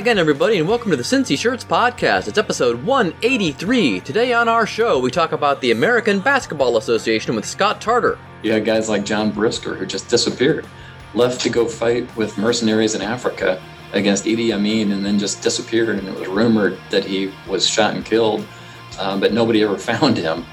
Again, everybody, and welcome to the Cincy Shirts Podcast. It's episode 183. Today on our show, we talk about the American Basketball Association with Scott Tarter. You had guys like John Brisker who just disappeared, left to go fight with mercenaries in Africa against Idi Amin, and then just disappeared. And it was rumored that he was shot and killed, um, but nobody ever found him.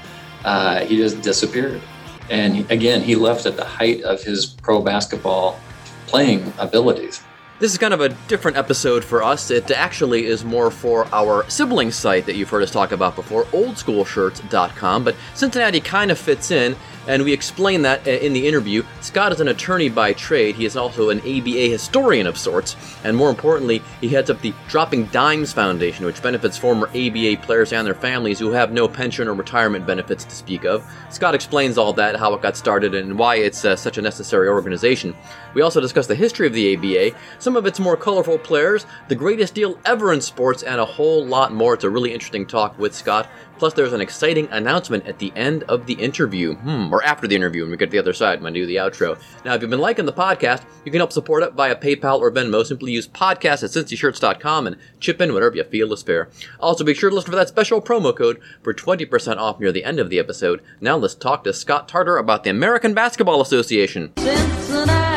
Uh, he just disappeared. And again, he left at the height of his pro basketball playing abilities. This is kind of a different episode for us. It actually is more for our sibling site that you've heard us talk about before, oldschoolshirts.com. But Cincinnati kind of fits in, and we explain that uh, in the interview. Scott is an attorney by trade. He is also an ABA historian of sorts, and more importantly, he heads up the Dropping Dimes Foundation, which benefits former ABA players and their families who have no pension or retirement benefits to speak of. Scott explains all that, how it got started, and why it's uh, such a necessary organization. We also discuss the history of the ABA, some of its more colorful players, the greatest deal ever in sports, and a whole lot more. It's a really interesting talk with Scott. Plus, there's an exciting announcement at the end of the interview, hmm, or after the interview when we get to the other side when I do the outro. Now, if you've been liking the podcast, you can help support it via PayPal or Venmo. Simply use podcast at cincyshirts.com and chip in whatever you feel is fair. Also, be sure to listen for that special promo code for 20% off near the end of the episode. Now, let's talk to Scott Tarter about the American Basketball Association. Cincinnati,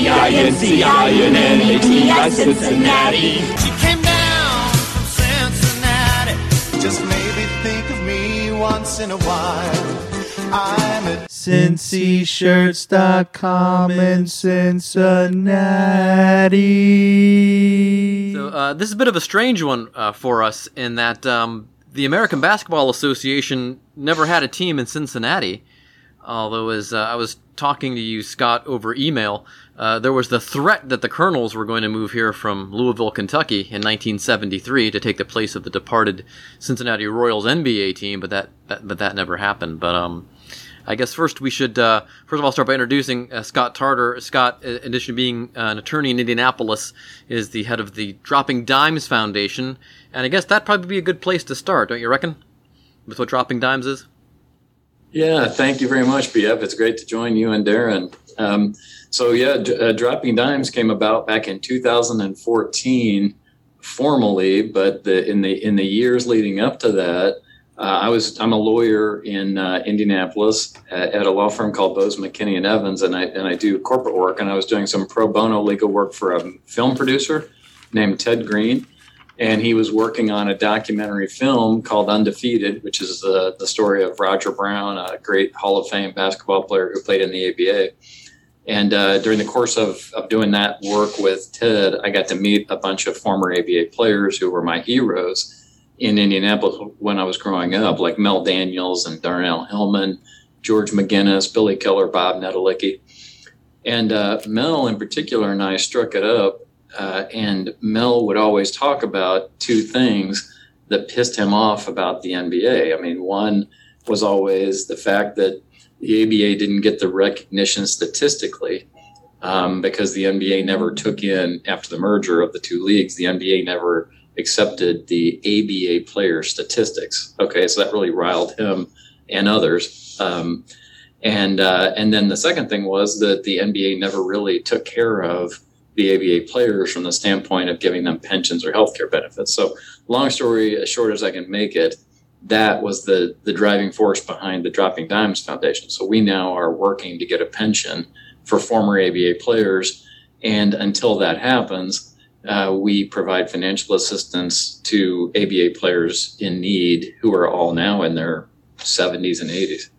C-I-N-C-I-N-N-A-T-I, Cincinnati. She came down from Cincinnati. Just maybe think of me once in a while. I'm a cincyshirts.com in Cincinnati. So uh, this is a bit of a strange one uh, for us in that um, the American Basketball Association never had a team in Cincinnati. Although, as uh, I was talking to you, Scott, over email, uh, there was the threat that the Colonels were going to move here from Louisville, Kentucky, in 1973 to take the place of the departed Cincinnati Royals NBA team, but that, that but that never happened. But um, I guess first we should uh, first of all start by introducing uh, Scott Tarter. Scott, in addition to being an attorney in Indianapolis, is the head of the Dropping Dimes Foundation, and I guess that'd probably be a good place to start, don't you reckon? With what Dropping Dimes is. Yeah, thank you very much, BF. It's great to join you and Darren. Um, so, yeah, uh, Dropping Dimes came about back in 2014 formally, but the, in the in the years leading up to that, uh, I was I'm a lawyer in uh, Indianapolis at, at a law firm called Bose McKinney and Evans, and I and I do corporate work, and I was doing some pro bono legal work for a film producer named Ted Green and he was working on a documentary film called Undefeated, which is the, the story of Roger Brown, a great Hall of Fame basketball player who played in the ABA. And uh, during the course of, of doing that work with Ted, I got to meet a bunch of former ABA players who were my heroes in Indianapolis when I was growing up, like Mel Daniels and Darnell Hillman, George McGinnis, Billy Keller, Bob Netolicky. And uh, Mel, in particular, and I struck it up uh, and Mel would always talk about two things that pissed him off about the NBA. I mean, one was always the fact that the ABA didn't get the recognition statistically um, because the NBA never took in, after the merger of the two leagues, the NBA never accepted the ABA player statistics. Okay, so that really riled him and others. Um, and uh, and then the second thing was that the NBA never really took care of the ABA players from the standpoint of giving them pensions or healthcare benefits. So, long story as short as I can make it, that was the the driving force behind the Dropping Dimes Foundation. So we now are working to get a pension for former ABA players, and until that happens, uh, we provide financial assistance to ABA players in need who are all now in their 70s and 80s.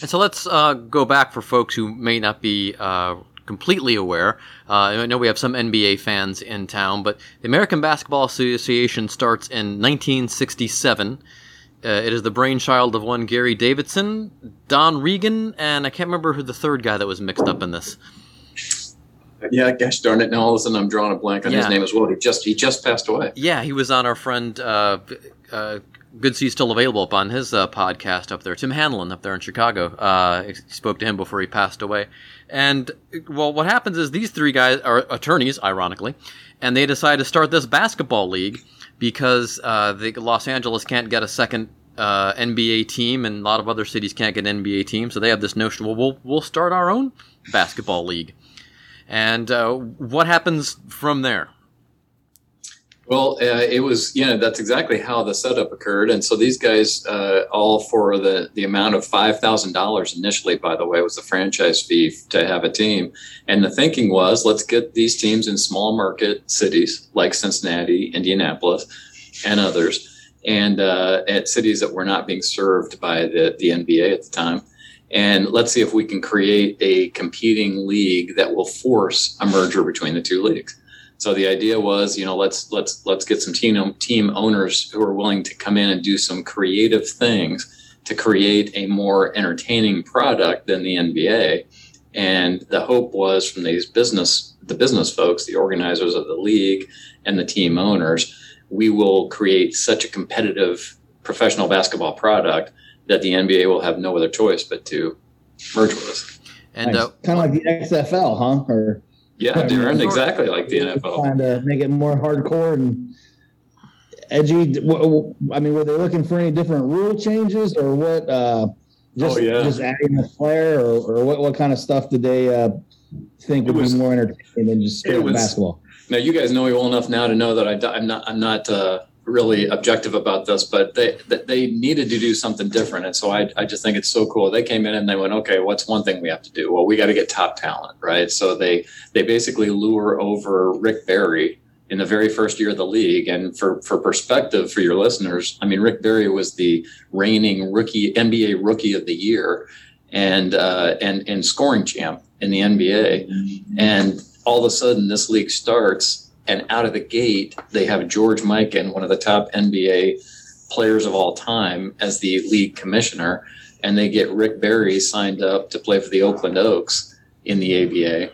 And so let's uh, go back for folks who may not be uh, completely aware. Uh, I know we have some NBA fans in town, but the American Basketball Association starts in 1967. Uh, it is the brainchild of one Gary Davidson, Don Regan, and I can't remember who the third guy that was mixed up in this. yeah, gosh darn it! Now all of a sudden I'm drawing a blank on his name as well. He just he just passed away. Yeah, he was on our friend uh, uh, Good Seats still available up on his uh, podcast up there. Tim Hanlon up there in Chicago. Uh, spoke to him before he passed away. And well, what happens is these three guys are attorneys, ironically, and they decide to start this basketball league because uh, the Los Angeles can't get a second uh, NBA team, and a lot of other cities can't get an NBA team. So they have this notion: well, we'll we'll start our own basketball league. And uh, what happens from there? Well, uh, it was, you know, that's exactly how the setup occurred. And so these guys, uh, all for the, the amount of $5,000 initially, by the way, was the franchise fee to have a team. And the thinking was let's get these teams in small market cities like Cincinnati, Indianapolis, and others, and uh, at cities that were not being served by the, the NBA at the time. And let's see if we can create a competing league that will force a merger between the two leagues. So the idea was, you know, let's let's let's get some team team owners who are willing to come in and do some creative things to create a more entertaining product than the NBA. And the hope was from these business the business folks, the organizers of the league and the team owners, we will create such a competitive professional basketball product that the NBA will have no other choice but to merge with us. And Nice. uh, kind of like the XFL, huh? Or Yeah, Darren, exactly like the NFL. trying to make it more hardcore and edgy. I mean, were they looking for any different rule changes or what? Uh, just, Oh, yeah. just adding the flair, or, or what? What kind of stuff did they uh, think It would was- be more entertaining than just was- basketball? Now you guys know me well enough now to know that I, am not I'm not uh, really objective about this, but they they needed to do something different, and so I I just think it's so cool. They came in and they went, okay, what's one thing we have to do? Well, we got to get top talent, right? So they they basically lure over Rick Barry in the very first year of the league, and for for perspective for your listeners, I mean Rick Barry was the reigning rookie NBA Rookie of the Year, and uh, and and scoring champ in the NBA, and all of a sudden this league starts and out of the gate they have george mikan one of the top nba players of all time as the league commissioner. And they get rick barry signed up to play for the oakland oaks in the aba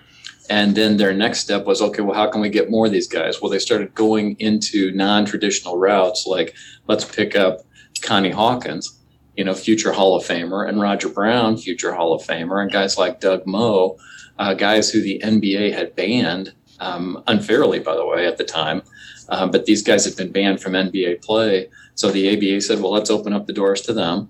and then their next step was okay well how can we get more of these guys? Well they started going into non-traditional routes like let's pick up connie hawkins you know future hall of famer and roger brown future hall of famer and guys like doug moe uh, guys who the NBA had banned um, unfairly, by the way, at the time. Um, but these guys had been banned from NBA play. So the ABA said, well, let's open up the doors to them.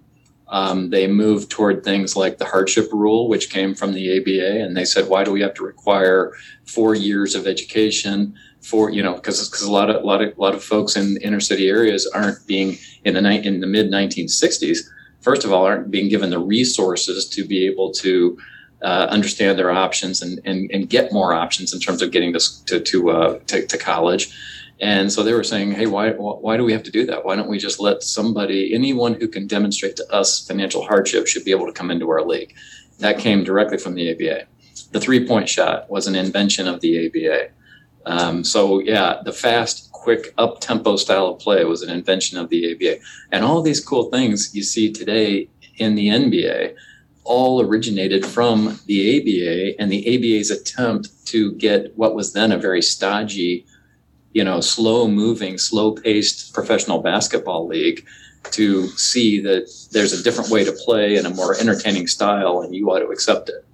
Um, they moved toward things like the hardship rule, which came from the ABA, and they said, why do we have to require four years of education? For you know, because because a lot of a lot of a lot of folks in inner city areas aren't being in the ni- in the mid 1960s. First of all, aren't being given the resources to be able to uh, understand their options and, and, and get more options in terms of getting this to to, uh, to to college. And so they were saying, hey, why why do we have to do that? Why don't we just let somebody, anyone who can demonstrate to us financial hardship, should be able to come into our league? That came directly from the ABA. The three point shot was an invention of the ABA. Um, so yeah, the fast, quick, up tempo style of play was an invention of the ABA. And all these cool things you see today in the NBA all originated from the ABA and the ABA's attempt to get what was then a very stodgy, you know, slow moving, slow paced professional basketball league to see that there's a different way to play and a more entertaining style and you ought to accept it.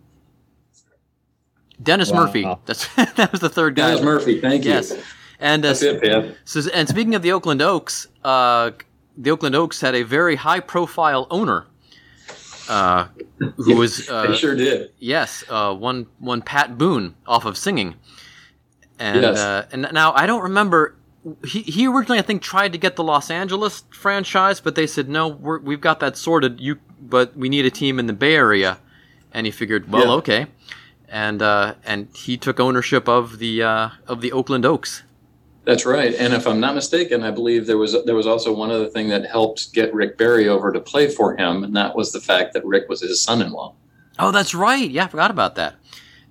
Dennis Wow. Murphy. That's that was the third guy. Dennis Murphy, thank you. Yes, and uh, That's it, Pat. So, and speaking of the Oakland Oaks, uh, the Oakland Oaks had a very high-profile owner, uh, who was uh, They sure did. yes, uh, one one Pat Boone off of Singing, and Yes. uh, and now I don't remember. He, he originally I think tried to get the Los Angeles franchise, but they said no, we're, we've got that sorted. You, but we need a team in the Bay Area, and he figured, well, Yeah. okay, and uh, and he took ownership of the uh, of the Oakland Oaks. That's right. And if I'm not mistaken, I believe there was there was also one other thing that helped get Rick Barry over to play for him, and that was the fact that Rick was his son-in-law. Oh, that's right. Yeah, I forgot about that.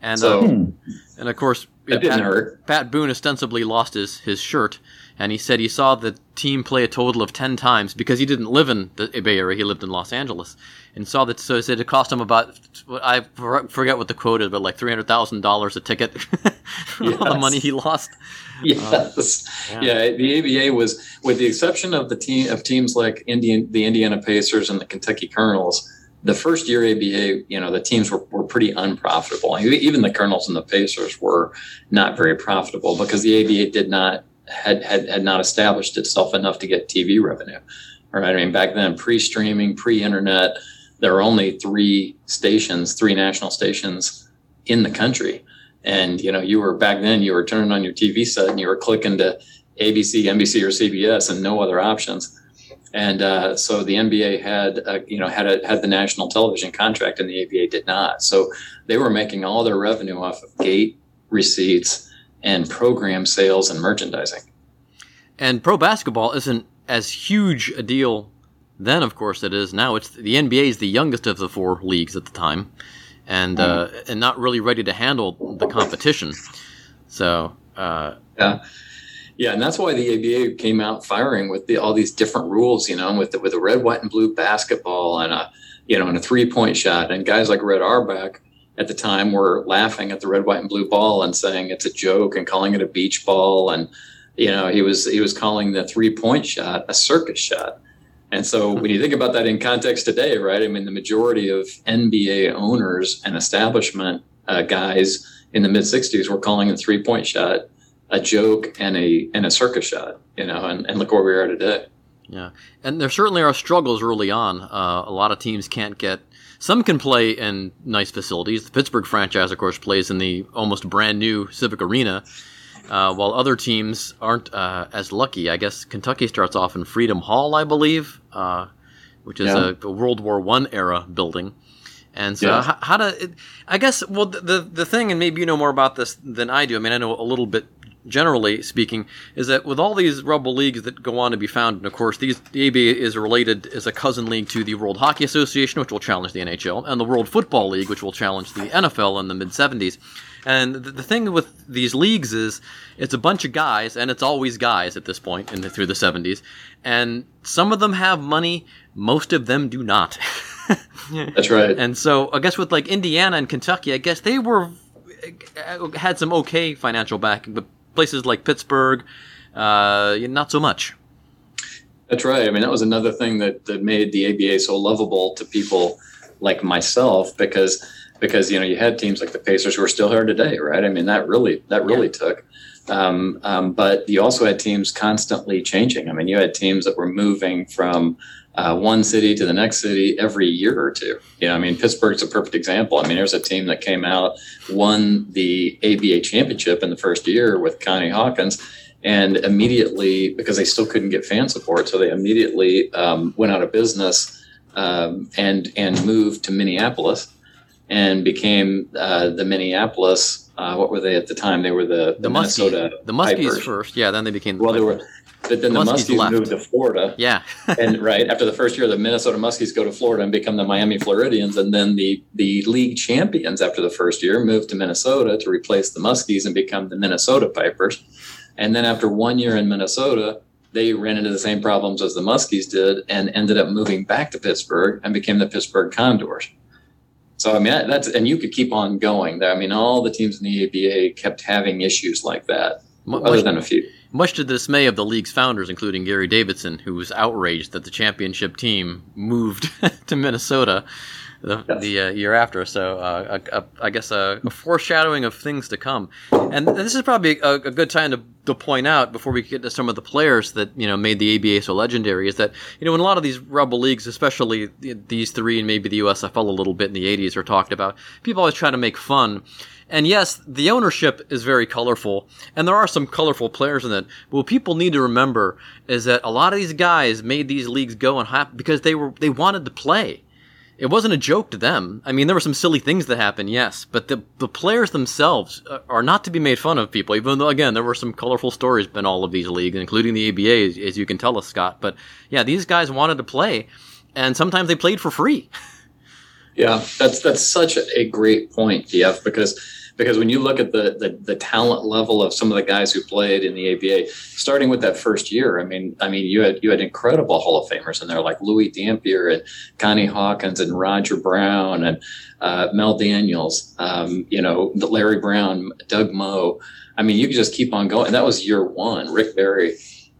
And So uh. And of course, didn't Pat, hurt. Pat Boone ostensibly lost his, his shirt, and he said he saw the team play a total of 10 times because he didn't live in the Bay Area, he lived in Los Angeles. And saw that, so he said it cost him about, I forget what the quote is, but like $300,000 a ticket for all the money he lost. Yes. yeah. yeah. the ABA was, with the exception of the team of teams like Indian, the Indiana Pacers and the Kentucky Colonels. The first year ABA, you know, the teams were, were pretty unprofitable. Even the Colonels and the Pacers were not very profitable because the ABA did not had had, had not established itself enough to get TV revenue. All right. I mean, back then, pre-streaming, pre-internet, there were only three stations, three national stations in the country. And you know, you were back then you were turning on your TV set and you were clicking to ABC, NBC, or CBS, and no other options. And uh, so the NBA had, uh, you know, had a, had the national television contract, and the ABA did not. So they were making all their revenue off of gate receipts and program sales and merchandising. And pro basketball isn't as huge a deal then, of course, it is now. It's the NBA is the youngest of the four leagues at the time, and uh, and not really ready to handle the competition. So uh, Yeah. Yeah, and that's why the ABA came out firing with the, all these different rules, you know, with the, with a red, white, and blue basketball and a, you know, and a three point shot. And guys like Red Auerbach at the time were laughing at the red, white, and blue ball and saying it's a joke and calling it a beach ball. And you know, he was he was calling the three point shot a circus shot. And so when you think about that in context today, right? I mean, the majority of NBA owners and establishment uh, guys in the mid '60s were calling the three point shot a joke and a and a circus shot, you know, and, and look where we are today. Yeah, and there certainly are struggles early on. Uh, a lot of teams can't get. Some can play in nice facilities. The Pittsburgh franchise, of course, plays in the almost brand new Civic Arena, uh, while other teams aren't uh, as lucky. I guess Kentucky starts off in Freedom Hall, I believe, uh, which is Yeah. a, a World War One era building. And so, Yeah. how, how to? It, I guess. Well, the, the the thing, and maybe you know more about this than I do. I mean, I know a little bit generally speaking, is that with all these rubble leagues that go on to be founded, and of course, these the ABA is related as a cousin league to the World Hockey Association, which will challenge the NHL, and the World Football League, which will challenge the NFL in the mid '70s. And the, the thing with these leagues is, it's a bunch of guys, and it's always guys at this point in the, through the '70s, and some of them have money, most of them do not. That's right. And so I guess with like Indiana and Kentucky, I guess they were had some okay financial backing, but places like Pittsburgh, uh, not so much. That's right. I mean, that was another thing that, that made the ABA so lovable to people like myself because because you know you had teams like the Pacers who are still here today, right? I mean, that really that really took. Um, um, but you also had teams constantly changing. I mean, you had teams that were moving from uh, one city to the next city every year or two. You know, I mean, Pittsburgh's a perfect example. I mean, there's a team that came out, won the ABA championship in the first year with Connie Hawkins, and immediately, because they still couldn't get fan support, so they immediately um, went out of business um, and and moved to Minneapolis and became uh, the Minneapolis. Uh, what were they at the time? They were the, the, The Muskies, Minnesota the Muskies Pipers. first, yeah. Then they became the Well, they were, but then the Muskies Muskies moved to Florida yeah. and right after the first year, the Minnesota Muskies go to Florida and become the Miami Floridians, and then the the league champions after the first year moved to Minnesota to replace the Muskies and become the Minnesota Pipers, and then after one year in Minnesota, they ran into the same problems as the Muskies did and ended up moving back to Pittsburgh and became the Pittsburgh Condors. So I mean that- that's and you could keep on going. I mean all the teams in the ABA kept having issues like that, Mu- other than a few. much to the dismay of the league's founders, including Gary Davidson, who was outraged that the championship team moved to Minnesota the, Yes. the uh, year after. So uh, a, a, I guess a, a foreshadowing of things to come. And this is probably a, a good time to, to point out before we get to some of the players that you know made the ABA so legendary is that you know in a lot of these rebel leagues, especially these three and maybe the USFL a little bit in the 80s, are talked about. People always try to make fun. And yes, the ownership is very colorful, and there are some colorful players in it. But what people need to remember is that a lot of these guys made these leagues go and happen because they were they wanted to play. It wasn't a joke to them. I mean, there were some silly things that happened, yes, but the the players themselves uh, are not to be made fun of. People, even though again there were some colorful stories in all of these leagues, including the ABA, as, as you can tell us, Scott. But yeah, these guys wanted to play, and sometimes they played for free. Yeah, that's that's such a great point, DF, because because when you look at the, the, the talent level of some of the guys who played in the ABA, starting with that first year, I mean, I mean, you had you had incredible Hall of Famers in there like Louie Dampier and Connie Hawkins and Roger Brown and uh, Mel Daniels, um, you know, Larry Brown, Doug Moe. I mean, you could just keep on going. And that was year one. Rick Barry.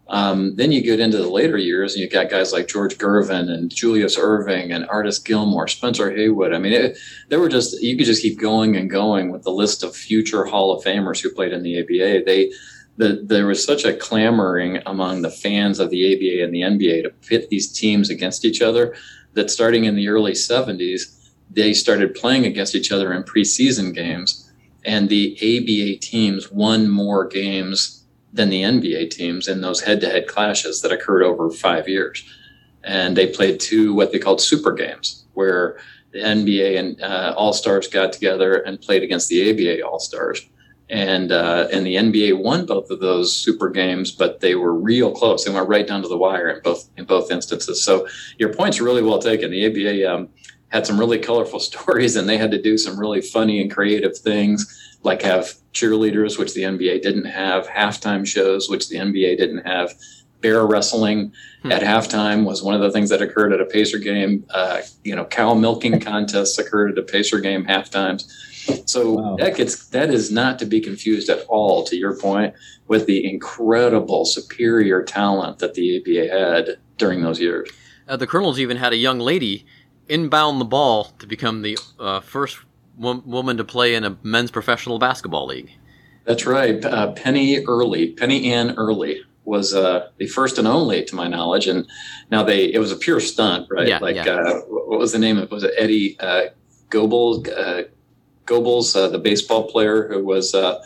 Um, then you get into the later years, and you got guys like George Gervin and Julius Erving and Artis Gilmore, Spencer Haywood. I mean, it, there were just you could just keep going and going with the list of future Hall of Famers who played in the ABA. They the, there was such a clamoring among the fans of the ABA and the NBA to pit these teams against each other that starting in the early 70s, they started playing against each other in preseason games, and the ABA teams won more games than the NBA teams in those head-to-head clashes that occurred over five years. And they played two what they called super games, where the NBA and uh, All Stars got together and played against the ABA All Stars. And uh, and the NBA won both of those super games, but they were real close. They went right down to the wire in both in both instances. So your point's really well taken. The ABA um, had some really colorful stories, and they had to do some really funny and creative things like have cheerleaders, which the NBA didn't have, halftime shows, which the NBA didn't have. Bear wrestling hmm. at halftime was one of the things that occurred at a Pacer game. Uh, you know, cow milking contests occurred at a Pacer game half times. So wow. that gets that is not to be confused at all. To your point, with the incredible superior talent that the ABA had during those years. Uh, the Colonels even had a young lady inbound the ball to become the uh, first woman to play in a men's professional basketball league. That's right. Uh, Penny Early, Penny Ann Early was uh, the first and only, to my knowledge. And now they, it was a pure stunt, right? Yeah, like, yeah. Uh, what was the name of it? Was it Eddie uh, Goebels, uh, Goebels uh, the baseball player who was, uh,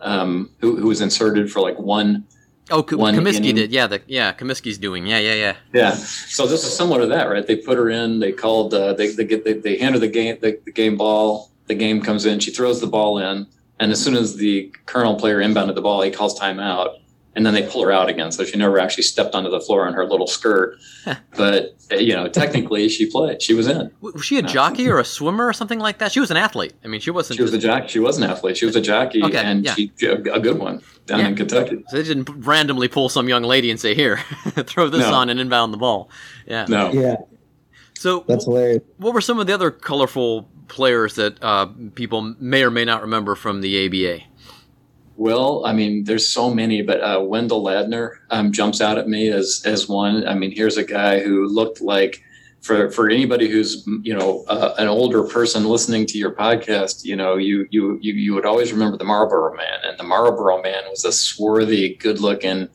um, who, who was inserted for like one Oh, K- Comiskey did. Yeah, the, yeah, Comiskey's doing. Yeah, yeah, yeah. Yeah. So this is similar to that, right? They put her in. They called. Uh, they they get they, they hand her the game the, the game ball. The game comes in. She throws the ball in, and as soon as the Colonel player inbounded the ball, he calls timeout and then they pull her out again. So she never actually stepped onto the floor in her little skirt. but uh, you know, technically, she played. She was in. Was she a jockey or a swimmer or something like that? She was an athlete. I mean, she wasn't. She was just... a jock. She was an athlete. She was a jockey, okay, and yeah. she a good one down yeah. in Kentucky. So they didn't randomly pull some young lady and say, "Here, throw this no. on and inbound the ball." Yeah. No. Yeah. So that's hilarious. What were some of the other colorful players that uh, people may or may not remember from the ABA? Well, I mean, there's so many, but uh, Wendell Ladner um, jumps out at me as as one. I mean, here's a guy who looked like for for anybody who's you know uh, an older person listening to your podcast, you know, you you you you would always remember the Marlboro Man, and the Marlboro Man was a swarthy, good-looking,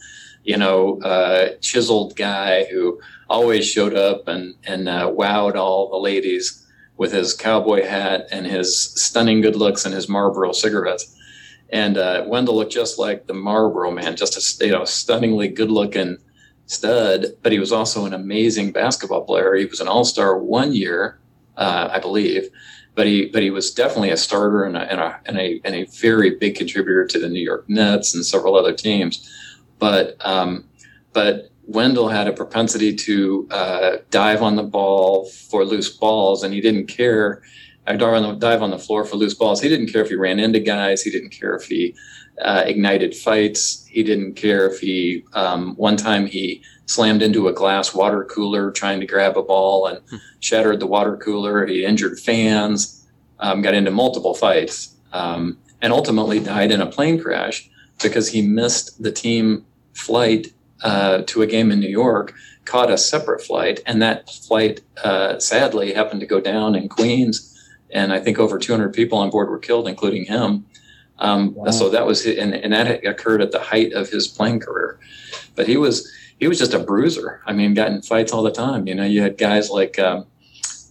you know, uh, chiseled guy who always showed up and and uh, wowed all the ladies with his cowboy hat and his stunning good looks and his Marlboro cigarettes. And uh, Wendell looked just like the Marlboro man, just a you know stunningly good looking stud. But he was also an amazing basketball player. He was an All Star one year, uh, I believe. But he but he was definitely a starter and a, and a and a and a very big contributor to the New York Nets and several other teams. But um, but Wendell had a propensity to uh, dive on the ball for loose balls, and he didn't care I dive on the, dive on the floor for loose balls. He didn't care if he ran into guys. He didn't care if he uh, ignited fights. He didn't care if he um, one time he slammed into a glass water cooler trying to grab a ball and hmm. shattered the water cooler. He injured fans. Um, got into multiple fights um, and ultimately died in a plane crash because he missed the team flight uh, to a game in New York, caught a separate flight, and that flight uh, sadly happened to go down in Queens and I think over 200 people on board were killed, including him. Um, wow. So that was, and, and that occurred at the height of his playing career. But he was he was just a bruiser. I mean, got in fights all the time. You know, you had guys like um,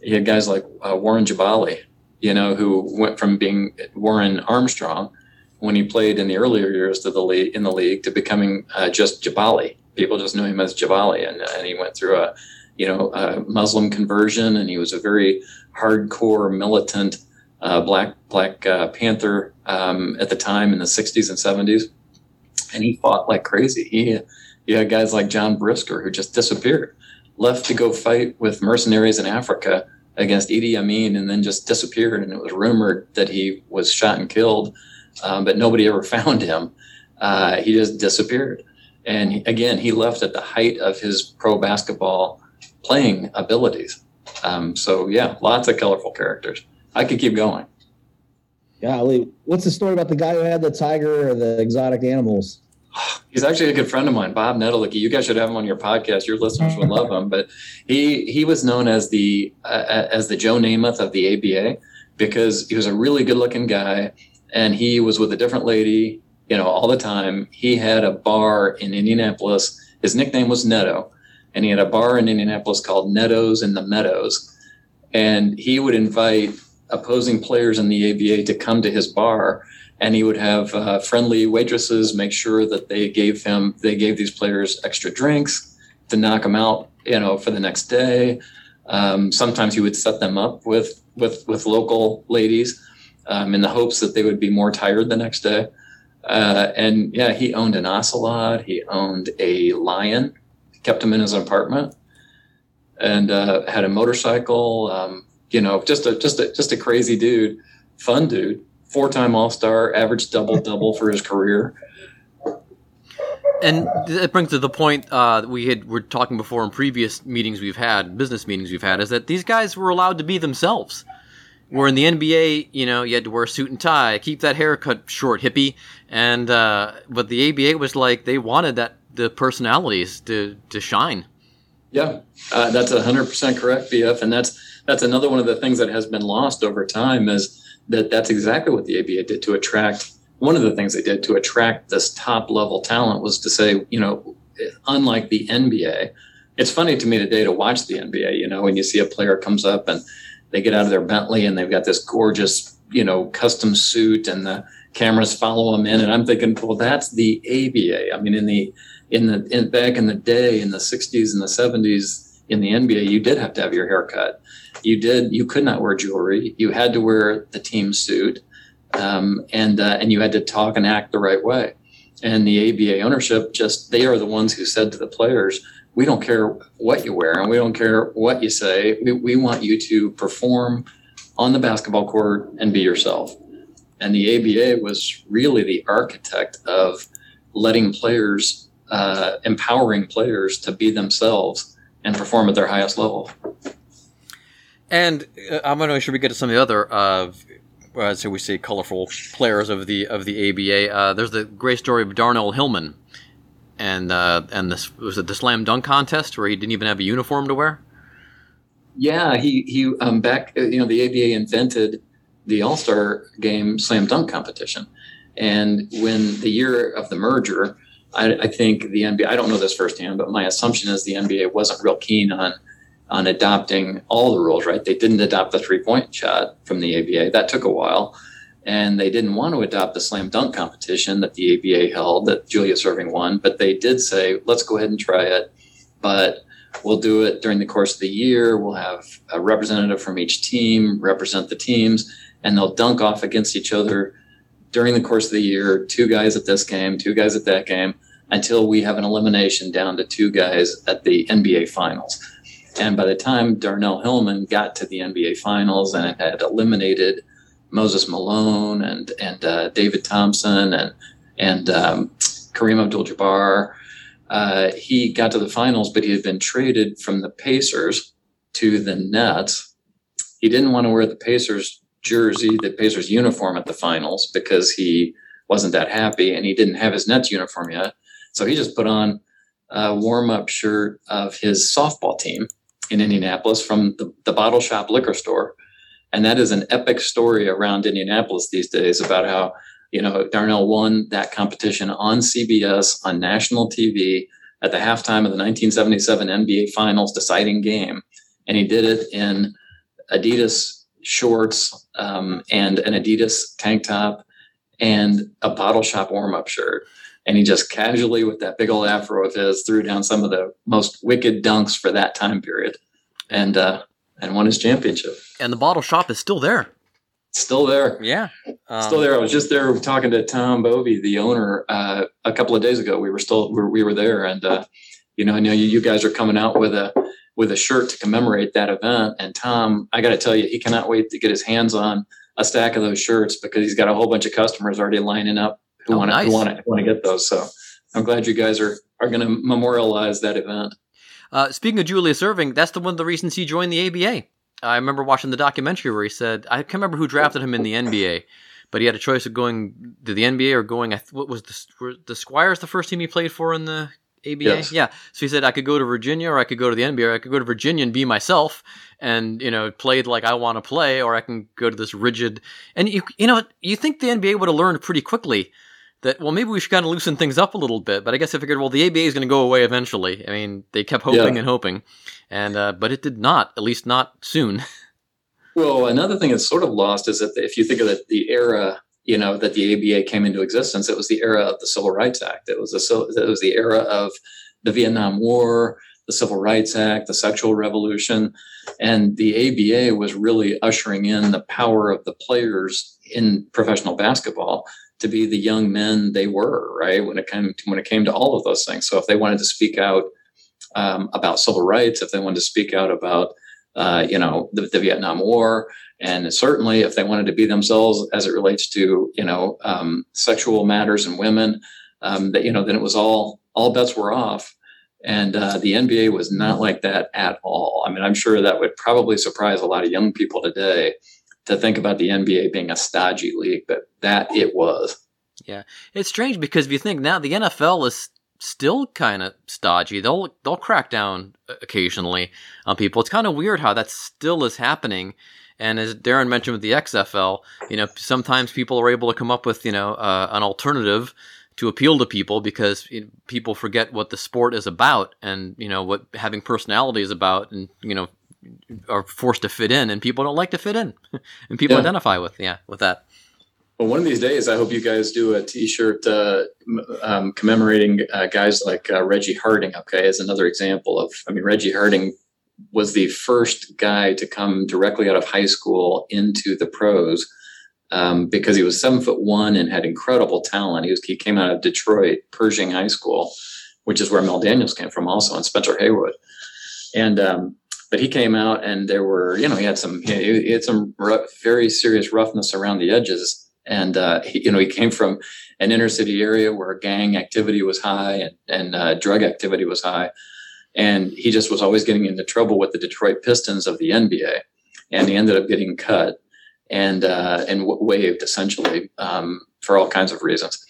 you had guys like uh, Warren Jabali, you know, who went from being Warren Armstrong when he played in the earlier years to the league in the league to becoming uh, just Jabali. People just knew him as Jabali, and, and he went through a you know a Muslim conversion, and he was a very hardcore militant uh, Black Black uh, Panther um, at the time in the 60s and 70s, and he fought like crazy. He, he had guys like John Brisker who just disappeared, left to go fight with mercenaries in Africa against Idi Amin and then just disappeared. And it was rumored that he was shot and killed, um, but nobody ever found him. Uh, he just disappeared. And again, he left at the height of his pro basketball playing abilities. Um, so yeah, lots of colorful characters. I could keep going. Golly, what's the story about the guy who had the tiger or the exotic animals? He's actually a good friend of mine, Bob Netolicky. You guys should have him on your podcast. Your listeners would love him. But he he was known as the uh, as the Joe Namath of the ABA because he was a really good looking guy, and he was with a different lady, you know, all the time. He had a bar in Indianapolis. His nickname was Neto, and he had a bar in Indianapolis called Neto's in the Meadows, and he would invite opposing players in the ABA to come to his bar and he would have uh, friendly waitresses make sure that they gave him they gave these players extra drinks to knock them out you know for the next day. Um, sometimes he would set them up with with with local ladies um, in the hopes that they would be more tired the next day. Uh, and yeah he owned an ocelot he owned a lion kept him in his apartment and uh, had a motorcycle um, you know just a just a just a crazy dude fun dude four-time All-Star, average double-double for his career. And it brings to the point uh, we had were talking before in previous meetings we've had, business meetings we've had, is that these guys were allowed to be themselves. Where in the NBA, you know, you had to wear a suit and tie, keep that haircut short, hippie, and uh, but the ABA was like they wanted that the personalities to to shine. Yeah, uh, that's hundred percent correct, BF, and that's that's another one of the things that has been lost over time is that that's exactly what the ABA did to attract. One of the things they did to attract this top level talent was to say, you know, unlike the NBA, it's funny to me today to watch the NBA. You know, when you see a player comes up and they get out of their Bentley and they've got this gorgeous, you know, custom suit and the cameras follow them in, and I'm thinking, well, that's the ABA. I mean, in the in the in, back in the day, in the '60s and the '70s, in the NBA, you did have to have your hair cut you did you could not wear jewelry. You had to wear the team suit, um, and uh, and you had to talk and act the right way. And the ABA ownership just they are the ones who said to the players, "We don't care what you wear, and we don't care what you say. We, we want you to perform on the basketball court and be yourself." And the ABA was really the architect of letting players, uh, empowering players to be themselves and perform at their highest level. And uh, I'm going to make sure we get to some of the other, uh, uh, so we say, colorful players of the of the ABA. Uh, there's the great story of Darnell Hillman, and uh, and this was it the slam dunk contest where he didn't even have a uniform to wear. Yeah, he he um, back you know the ABA invented the All Star Game slam dunk competition, and when the year of the merger, I, I think the NBA. I don't know this firsthand, but my assumption is the NBA wasn't real keen on on adopting all the rules, right? They didn't adopt the three point shot from the ABA. That took a while. And they didn't want to adopt the slam dunk competition that the ABA held that Julius Erving won, but they did say, let's go ahead and try it. But we'll do it during the course of the year. We'll have a representative from each team represent the teams, and they'll dunk off against each other during the course of the year two guys at this game, two guys at that game, until we have an elimination down to two guys at the NBA finals. And by the time Darnell Hillman got to the NBA Finals and it had eliminated Moses Malone and and uh, David Thompson and and um, Kareem Abdul-Jabbar, uh, he got to the finals, but he had been traded from the Pacers to the Nets. He didn't want to wear the Pacers jersey, the Pacers uniform at the finals because he wasn't that happy, and he didn't have his Nets uniform yet. So he just put on a warm-up shirt of his softball team in Indianapolis from the, the Bottle Shop liquor store. And that is an epic story around Indianapolis these days about how, you know, Darnell won that competition on CBS on national TV at the halftime of the 1977 NBA Finals deciding game. And he did it in Adidas shorts um, and an Adidas tank top and a bottle shop warm up shirt. And he just casually, with that big old afro of his, threw down some of the most wicked dunks for that time period, and uh, and won his championship. And the bottle shop is still there. Still there. Yeah. Um, still there. I was just there talking to Tom Bovey, the owner, uh, a couple of days ago. We were still we were, we were there, and uh, you know, I know you, you guys are coming out with a with a shirt to commemorate that event. And Tom, I got to tell you, he cannot wait to get his hands on a stack of those shirts because he's got a whole bunch of customers already lining up who Oh, want to nice. want to want to get those. So I'm glad you guys are are going to memorialize that event. Uh, speaking of Julius Erving, that's the one of the reasons he joined the ABA. I remember watching the documentary where he said, I can't remember who drafted him in the NBA, but he had a choice of going to the NBA or going. What was the were the Squires the first team he played for in the ABA? Yes. Yeah. So he said I could go to Virginia or I could go to the NBA or I could go to Virginia and be myself and you know played like I want to play or I can go to this rigid. And you you know you think the NBA would have learned pretty quickly that well maybe we should kind of loosen things up a little bit but i guess i figured well the aba is going to go away eventually i mean they kept hoping Yeah. and hoping and uh, but it did not at least not soon Well, another thing that's sort of lost is that if you think of the, the era, you know, that the ABA came into existence, it was the era of the Civil Rights Act. It was the it was the era of the Vietnam War, the Civil Rights Act, the sexual revolution, and the ABA was really ushering in the power of the players in professional basketball to be the young men they were, right? When it came to, when it came to all of those things. So if they wanted to speak out um, about civil rights, if they wanted to speak out about uh, you know the, the Vietnam War, and certainly if they wanted to be themselves as it relates to you know um, sexual matters and women, um, that you know then it was all all bets were off. And uh, the NBA was not like that at all. I mean, I'm sure that would probably surprise a lot of young people today to think about the NBA being a stodgy league, but that it was. Yeah it's strange because if you think now the nfl is still kind of stodgy they'll they'll crack down occasionally on people it's kind of weird how that still is happening and as Darren mentioned with the XFL, you know, sometimes people are able to come up with, you know, uh, an alternative to appeal to people because you know, people forget what the sport is about and you know what having personality is about and you know are forced to fit in and people don't like to fit in and people Yeah. identify with yeah with that Well, one of these days, I hope you guys do a T-shirt uh, um, commemorating uh, guys like uh, Reggie Harding. Okay, as another example of, I mean, Reggie Harding was the first guy to come directly out of high school into the pros um, because he was seven foot one and had incredible talent. He was he came out of Detroit Pershing High School, which is where Mel Daniels came from, also, and Spencer Haywood, and. Um, but he came out and there were, you know, he had some, he, had some rough, very serious roughness around the edges and uh, he, you know he came from an inner city area where gang activity was high and, and uh, drug activity was high and he just was always getting into trouble with the detroit pistons of the nba and he ended up getting cut and uh, and waived essentially um, for all kinds of reasons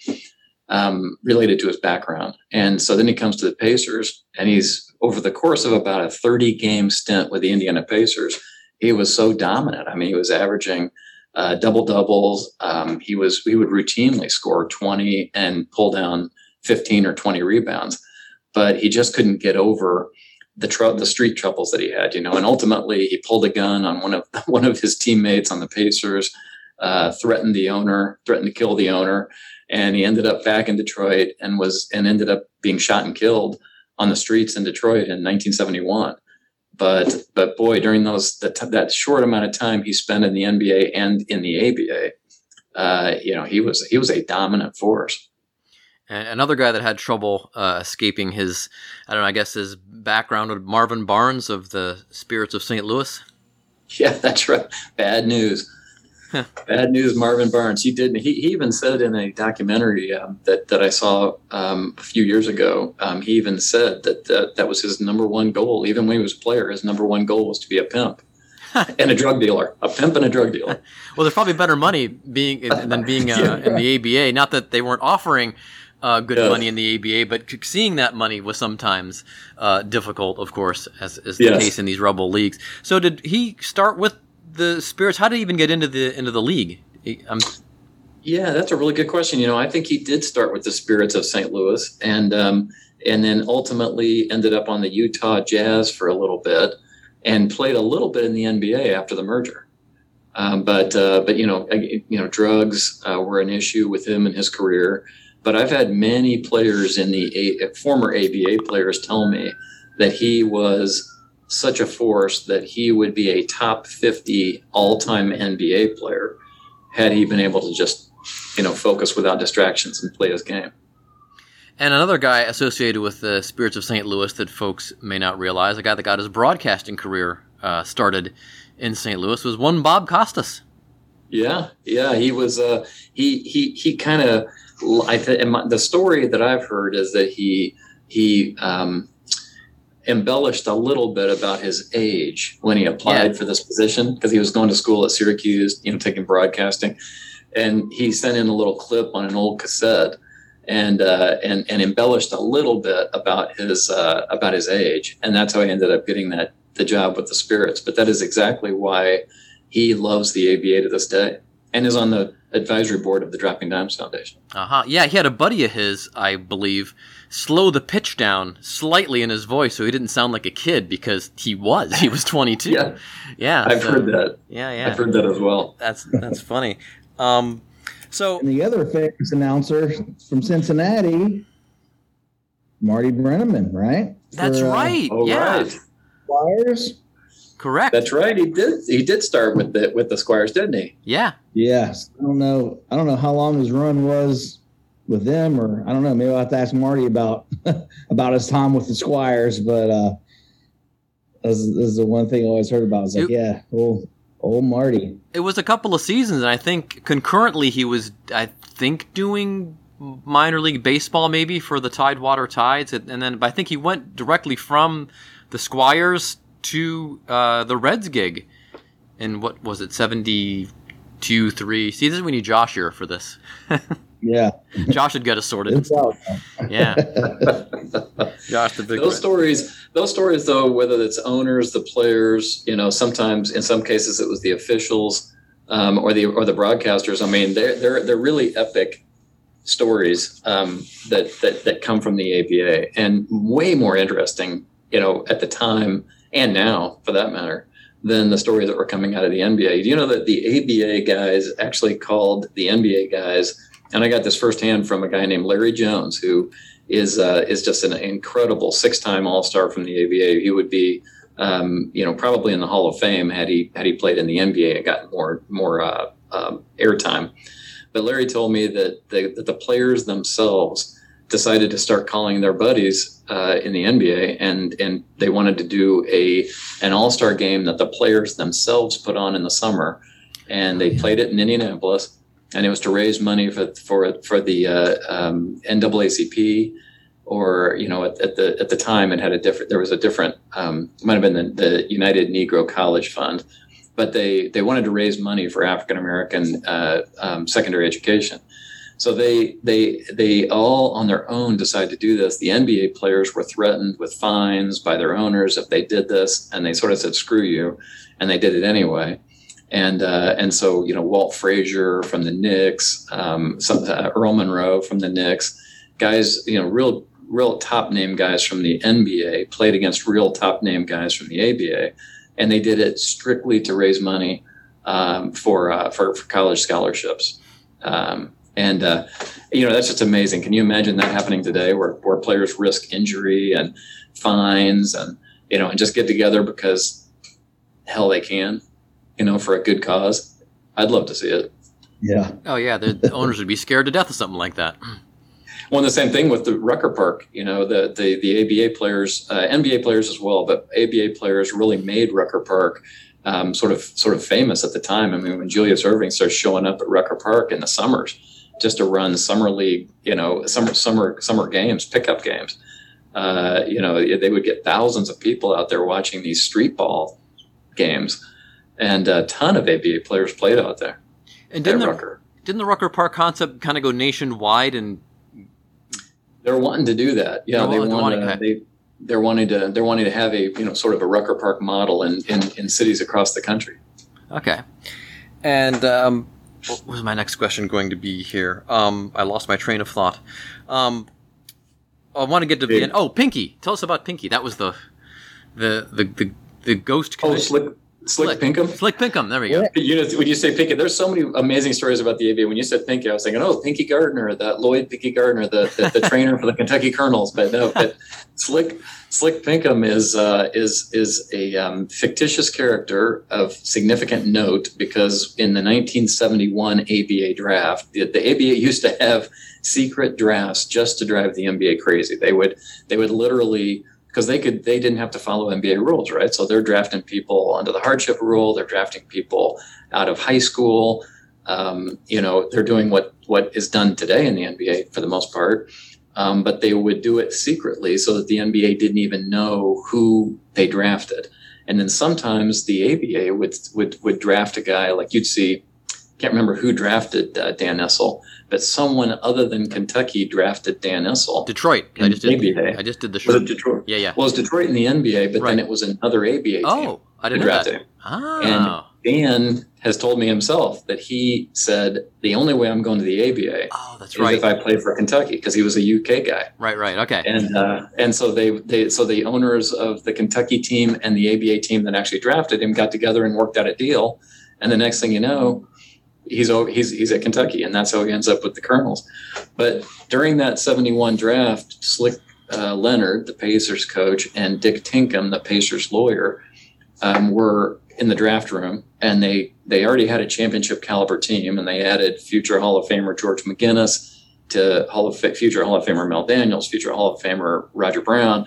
um, related to his background. And so then he comes to the pacers and he's over the course of about a 30 game stint with the indiana pacers he was so dominant. I mean he was averaging uh, double doubles. Um, he was he would routinely score 20 and pull down 15 or 20 rebounds, but he just couldn't get over the tr- the street troubles that he had, you know. And ultimately, he pulled a gun on one of one of his teammates on the Pacers, uh, threatened the owner, threatened to kill the owner, and he ended up back in Detroit and was and ended up being shot and killed on the streets in Detroit in 1971 but but boy, during those that, that short amount of time he spent in the NBA and in the ABA, uh, you know, he was he was a dominant force. And another guy that had trouble uh, escaping his, I don't know, I guess his background with Marvin Barnes of the Spirits of St. Louis. Yeah, that's right. Bad news. Bad news, Marvin Barnes. He did. He, he even said in a documentary um, that that I saw um, a few years ago. Um, he even said that, that that was his number one goal. Even when he was a player, his number one goal was to be a pimp and a drug dealer. A pimp and a drug dealer. Well, there's probably better money being than being uh, in the ABA. Not that they weren't offering uh, good Yeah. money in the ABA, but seeing that money was sometimes uh, difficult, of course, as is the Yes. case in these rebel leagues. So, did he start with the Spirits? How did he even get into the into the league? Um, Yeah, that's a really good question. You know, I think he did start with the Spirits of St. Louis, and um, and then ultimately ended up on the Utah Jazz for a little bit, and played a little bit in the NBA after the merger. Um, but uh, but you know you know drugs uh, were an issue with him in his career. But I've had many players in the a- former ABA players tell me that he was such a force that he would be a top 50 all-time NBA player had he been able to just you know focus without distractions and play his game And another guy associated with the Spirits of St. Louis that folks may not realize, a guy that got his broadcasting career uh, started in St. Louis, was one Bob Costas. Yeah, yeah, he was. Uh, he he he kind of. I th- the story that I've heard is that he he um, embellished a little bit about his age when he applied yeah. for this position because he was going to school at Syracuse, you know, taking broadcasting, and he sent in a little clip on an old cassette and uh, and and embellished a little bit about his uh, about his age, and that's how he ended up getting that the job with the Spirits. But that is exactly why he loves the ABA to this day, and is on the advisory board of the Dropping Dimes Foundation. Uh huh. Yeah, he had a buddy of his, I believe, slow the pitch down slightly in his voice so he didn't sound like a kid because he was. He was 22. yeah. Yeah. I've so, heard that. Yeah, yeah. I've heard that as well. That's that's funny. Um, so and the other famous announcer from Cincinnati, Marty Brennaman, right? That's For, uh, right. Uh, yeah. Right. Flyers. Correct. That's right. He did. He did start with the with the Squires, didn't he? Yeah. Yes. I don't know. I don't know how long his run was with them, or I don't know. Maybe I'll have to ask Marty about about his time with the Squires. But uh, this, this is the one thing I always heard about. It's like, it, yeah, old old Marty. It was a couple of seasons, and I think concurrently he was, I think, doing minor league baseball maybe for the Tidewater Tides, and then I think he went directly from the Squires to uh, the Reds gig in what was it, 72 3. See, this is we need Josh here for this. yeah. Josh should get us sorted. yeah. Josh, the big Those stories, those stories, though, whether it's owners, the players, you know, sometimes in some cases it was the officials. Um, or the or the broadcasters. I mean, they're they're they're really epic stories um, that that that come from the ABA, and way more interesting, you know, at the time and now for that matter, than the stories that were coming out of the NBA. Do you know that the ABA guys actually called the NBA guys? And I got this firsthand from a guy named Larry Jones, who is uh, is just an incredible six-time All-Star from the ABA. He would be, um, you know, probably in the Hall of Fame had he had he played in the NBA and gotten more more uh, um, airtime. But Larry told me that, they, that the players themselves decided to start calling their buddies uh, in the NBA, and and they wanted to do a an All Star game that the players themselves put on in the summer, and they played it in Indianapolis, and it was to raise money for for for the uh, um, NAACP, or you know at, at, the at the time it had a different there was a different um, might have been the, the United Negro College Fund, but they they wanted to raise money for African American uh, um, secondary education so they they they all on their own decided to do this. The NBA players were threatened with fines by their owners if they did this, and they sort of said "screw you," and they did it anyway. And uh, and so you know Walt Frazier from the Knicks, um, some, uh, Earl Monroe from the Knicks, guys you know real real top name guys from the NBA played against real top name guys from the ABA, and they did it strictly to raise money um, for, uh, for for college scholarships. Um, and uh, you know that's just amazing. Can you imagine that happening today, where where players risk injury and fines, and you know, and just get together because hell they can, you know, for a good cause. I'd love to see it. Yeah. Oh yeah, the owners would be scared to death of something like that. Well, the same thing with the Rucker Park. You know, the the, the ABA players, uh, NBA players as well, but ABA players really made Rucker Park um, sort of sort of famous at the time. I mean, when Julius Erving starts showing up at Rucker Park in the summers, just to run summer league, you know, summer summer summer games, pickup games. Uh, you know, they would get thousands of people out there watching these street ball games, and a ton of ABA players played out there. And didn't the, Rucker. didn't the Rucker Park concept kind of go nationwide and? They're wanting to do that. Yeah, they want to. They, they're wanting to. They're wanting to have a you know sort of a Rucker Park model in in, in cities across the country. Okay, and um, what was my next question going to be here? Um, I lost my train of thought. Um, I want to get to the end. Oh, Pinky. Tell us about Pinky. That was the the the the, the ghost. Oh, Slick Slick, Slick Pinkham. Slick Pinkham. There we go. You know, when you say Pinky, there's so many amazing stories about the ABA. When you said Pinky, I was thinking, oh, Pinky Gardner, that Lloyd Pinky Gardner, the, the, the trainer for the Kentucky Colonels. But no, but Slick Slick Pinkham is uh, is is a um, fictitious character of significant note because in the 1971 ABA draft, the, the ABA used to have secret drafts just to drive the NBA crazy. They would they would literally because they could they didn't have to follow NBA rules, right? So they're drafting people under the hardship rule. They're drafting people out of high school. Um, you know, they're doing what what is done today in the NBA for the most part. Um, but they would do it secretly so that the NBA didn't even know who they drafted. And then sometimes the ABA would would would draft a guy like you'd see. Can't remember who drafted uh, Dan Issel, but someone other than Kentucky drafted Dan Issel. Detroit. I just did. ABA. I just did the show. Was it Detroit? Yeah, yeah. Well, it was Detroit in the NBA, but right. then it was another ABA team. Oh, I didn't know that. Ah. And Dan has told me himself that he said the only way I'm going to the ABA oh, that's is right. if I play for Kentucky because he was a UK guy. Right, right, okay. And uh, and so they they so the owners of the Kentucky team and the ABA team that actually drafted him got together and worked out a deal. And the next thing you know, he's he's he's at Kentucky, and that's how he ends up with the Colonels. But during that '71 draft, Slick uh, Leonard, the Pacers coach, and Dick Tinkham, the Pacers lawyer, um, were in the draft room, and they they already had a championship caliber team, and they added future Hall of Famer George McGinnis to Hall of future Hall of Famer Mel Daniels, future Hall of Famer Roger Brown,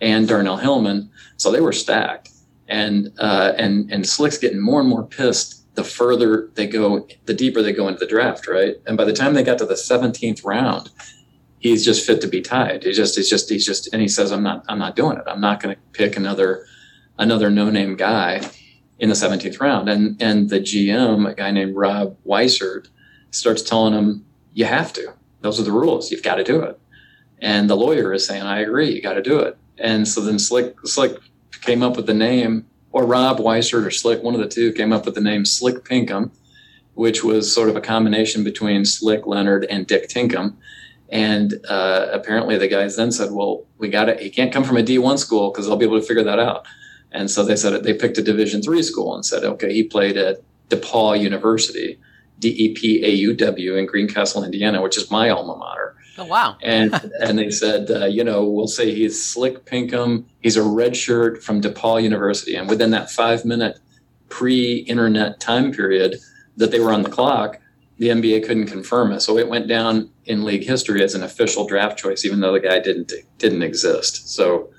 and Darnell Hillman. So they were stacked, and uh, and and Slick's getting more and more pissed the further they go, the deeper they go into the draft, right? And by the time they got to the 17th round, he's just fit to be tied. He just, he's just, he's just, and he says, I'm not, I'm not doing it. I'm not going to pick another, another no-name guy in the 17th round. And, and the GM, a guy named Rob Weissert, starts telling him, you have to, those are the rules. You've got to do it. And the lawyer is saying, I agree, you got to do it. And so then Slick, Slick came up with the name or Rob Weissert or Slick, one of the two, came up with the name Slick Pinkham, which was sort of a combination between Slick Leonard and Dick Tinkham. And uh, apparently, the guys then said, "Well, we got to. He can't come from a D one school because they'll be able to figure that out." And so they said they picked a Division three school and said, "Okay, he played at DePauw University, D E P A U W in Greencastle, Indiana, which is my alma mater." Oh wow! and and they said, uh, you know, we'll say he's Slick Pinkham. He's a red shirt from DePauw University, and within that five minute pre-internet time period that they were on the clock, the NBA couldn't confirm it. So it went down in league history as an official draft choice, even though the guy didn't didn't exist. So.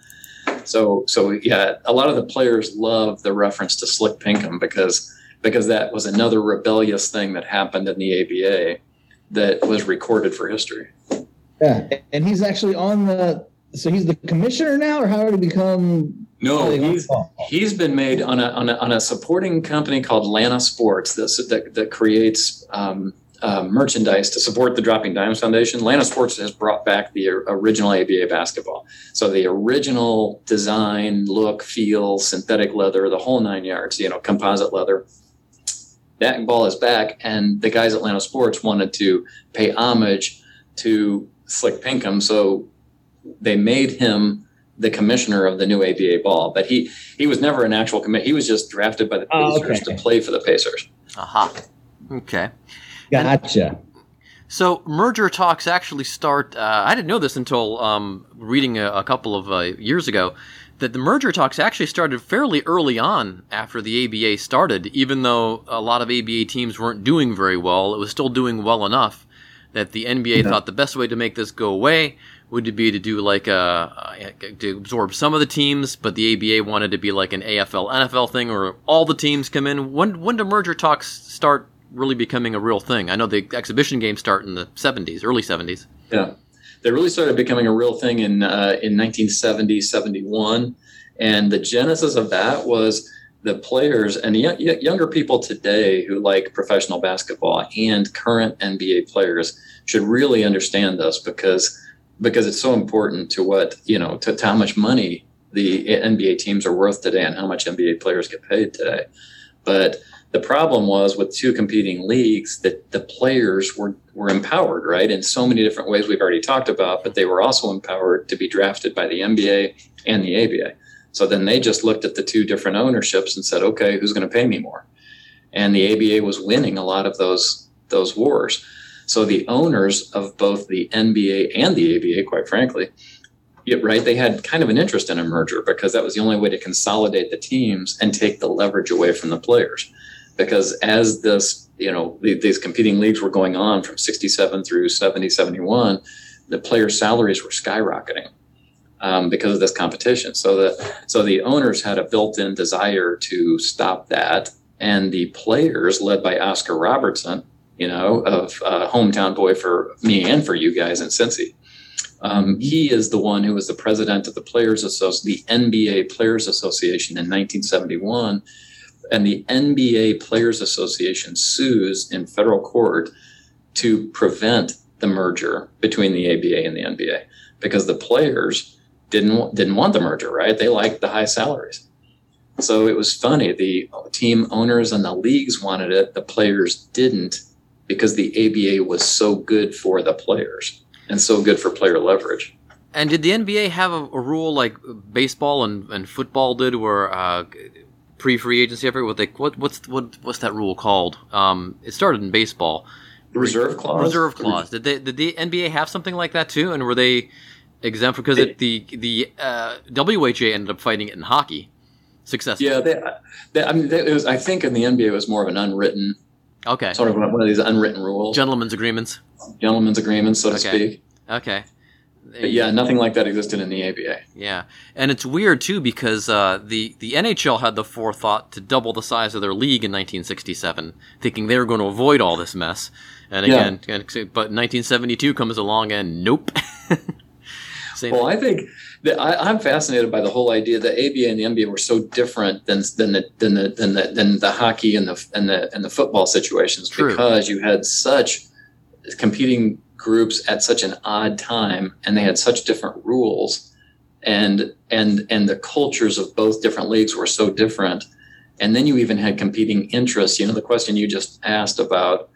So, so yeah, a lot of the players love the reference to Slick Pinkham because because that was another rebellious thing that happened in the ABA that was recorded for history. Yeah, and he's actually on the. So he's the commissioner now, or how did he become? No, he's he's been made on a, on a on a supporting company called Lana Sports that that, that creates um, uh, merchandise to support the Dropping Dimes Foundation. Lana Sports has brought back the original ABA basketball. So the original design, look, feel, synthetic leather, the whole nine yards. You know, composite leather. That ball is back, and the guys at Lana Sports wanted to pay homage to Slick Pinkham, so they made him the commissioner of the new ABA ball. But he he was never an actual commit. He was just drafted by the Pacers oh, okay. to play for the Pacers. Aha. Okay. Gotcha. And so merger talks actually start. Uh, I didn't know this until um, reading a, a, couple of uh, years ago. That the merger talks actually started fairly early on after the ABA started, even though a lot of ABA teams weren't doing very well. It was still doing well enough that the NBA yeah. thought the best way to make this go away would be to do like a, to absorb some of the teams, but the ABA wanted to be like an AFL NFL thing where all the teams come in. When when do merger talks start really becoming a real thing? I know the exhibition games start in the 70s, early 70s. Yeah. They really started becoming a real thing in uh, in 1970, 71. And the genesis of that was the players and the younger people today who like professional basketball and current NBA players should really understand this because because it's so important to what you know to, to, how much money the NBA teams are worth today and how much NBA players get paid today. But the problem was with two competing leagues that the players were were empowered right in so many different ways we've already talked about, but they were also empowered to be drafted by the NBA and the ABA. So then they just looked at the two different ownerships and said, okay, who's going to pay me more? And the ABA was winning a lot of those those wars. So the owners of both the NBA and the ABA, quite frankly, yeah, right, they had kind of an interest in a merger because that was the only way to consolidate the teams and take the leverage away from the players. Because as this, you know, these competing leagues were going on from 67 through 70, 71, the players' salaries were skyrocketing um, because of this competition. So the so the owners had a built-in desire to stop that, and the players, led by Oscar Robertson, you know, of uh, hometown boy for me and for you guys in Cincy. Um, he is the one who was the president of the Players Association, the NBA Players Association in 1971, and the NBA Players Association sues in federal court to prevent the merger between the ABA and the NBA because the players didn't didn't want the merger, right? They liked the high salaries. So it was funny. The team owners and the leagues wanted it, the players didn't because the ABA was so good for the players and so good for player leverage. And did the NBA have a, a rule like baseball and, and football did, where uh, pre free agency effort? What they what what's what what's that rule called? Um, it started in baseball. The reserve clause. Reserve clause. Did they did the NBA have something like that too? And were they exempt because it, the the uh, WHA ended up fighting it in hockey successfully? Yeah, they, they, I mean, they, it was. I think in the NBA it was more of an unwritten. Okay. Sort of one of these unwritten rules. Gentlemen's agreements. Gentlemen's agreements, so to okay. speak. Okay. But yeah, nothing like that existed in the ABA. Yeah, and it's weird too because uh, the the NHL had the forethought to double the size of their league in 1967, thinking they were going to avoid all this mess. And again, yeah. but 1972 comes along and nope. well, I think that I, am fascinated by the whole idea that ABA and the NBA were so different than than the than the than the, than the hockey and the and the and the football situations True. because you had such competing groups at such an odd time and they had such different rules and and and the cultures of both different leagues were so different. And then you even had competing interests. You know the question you just asked about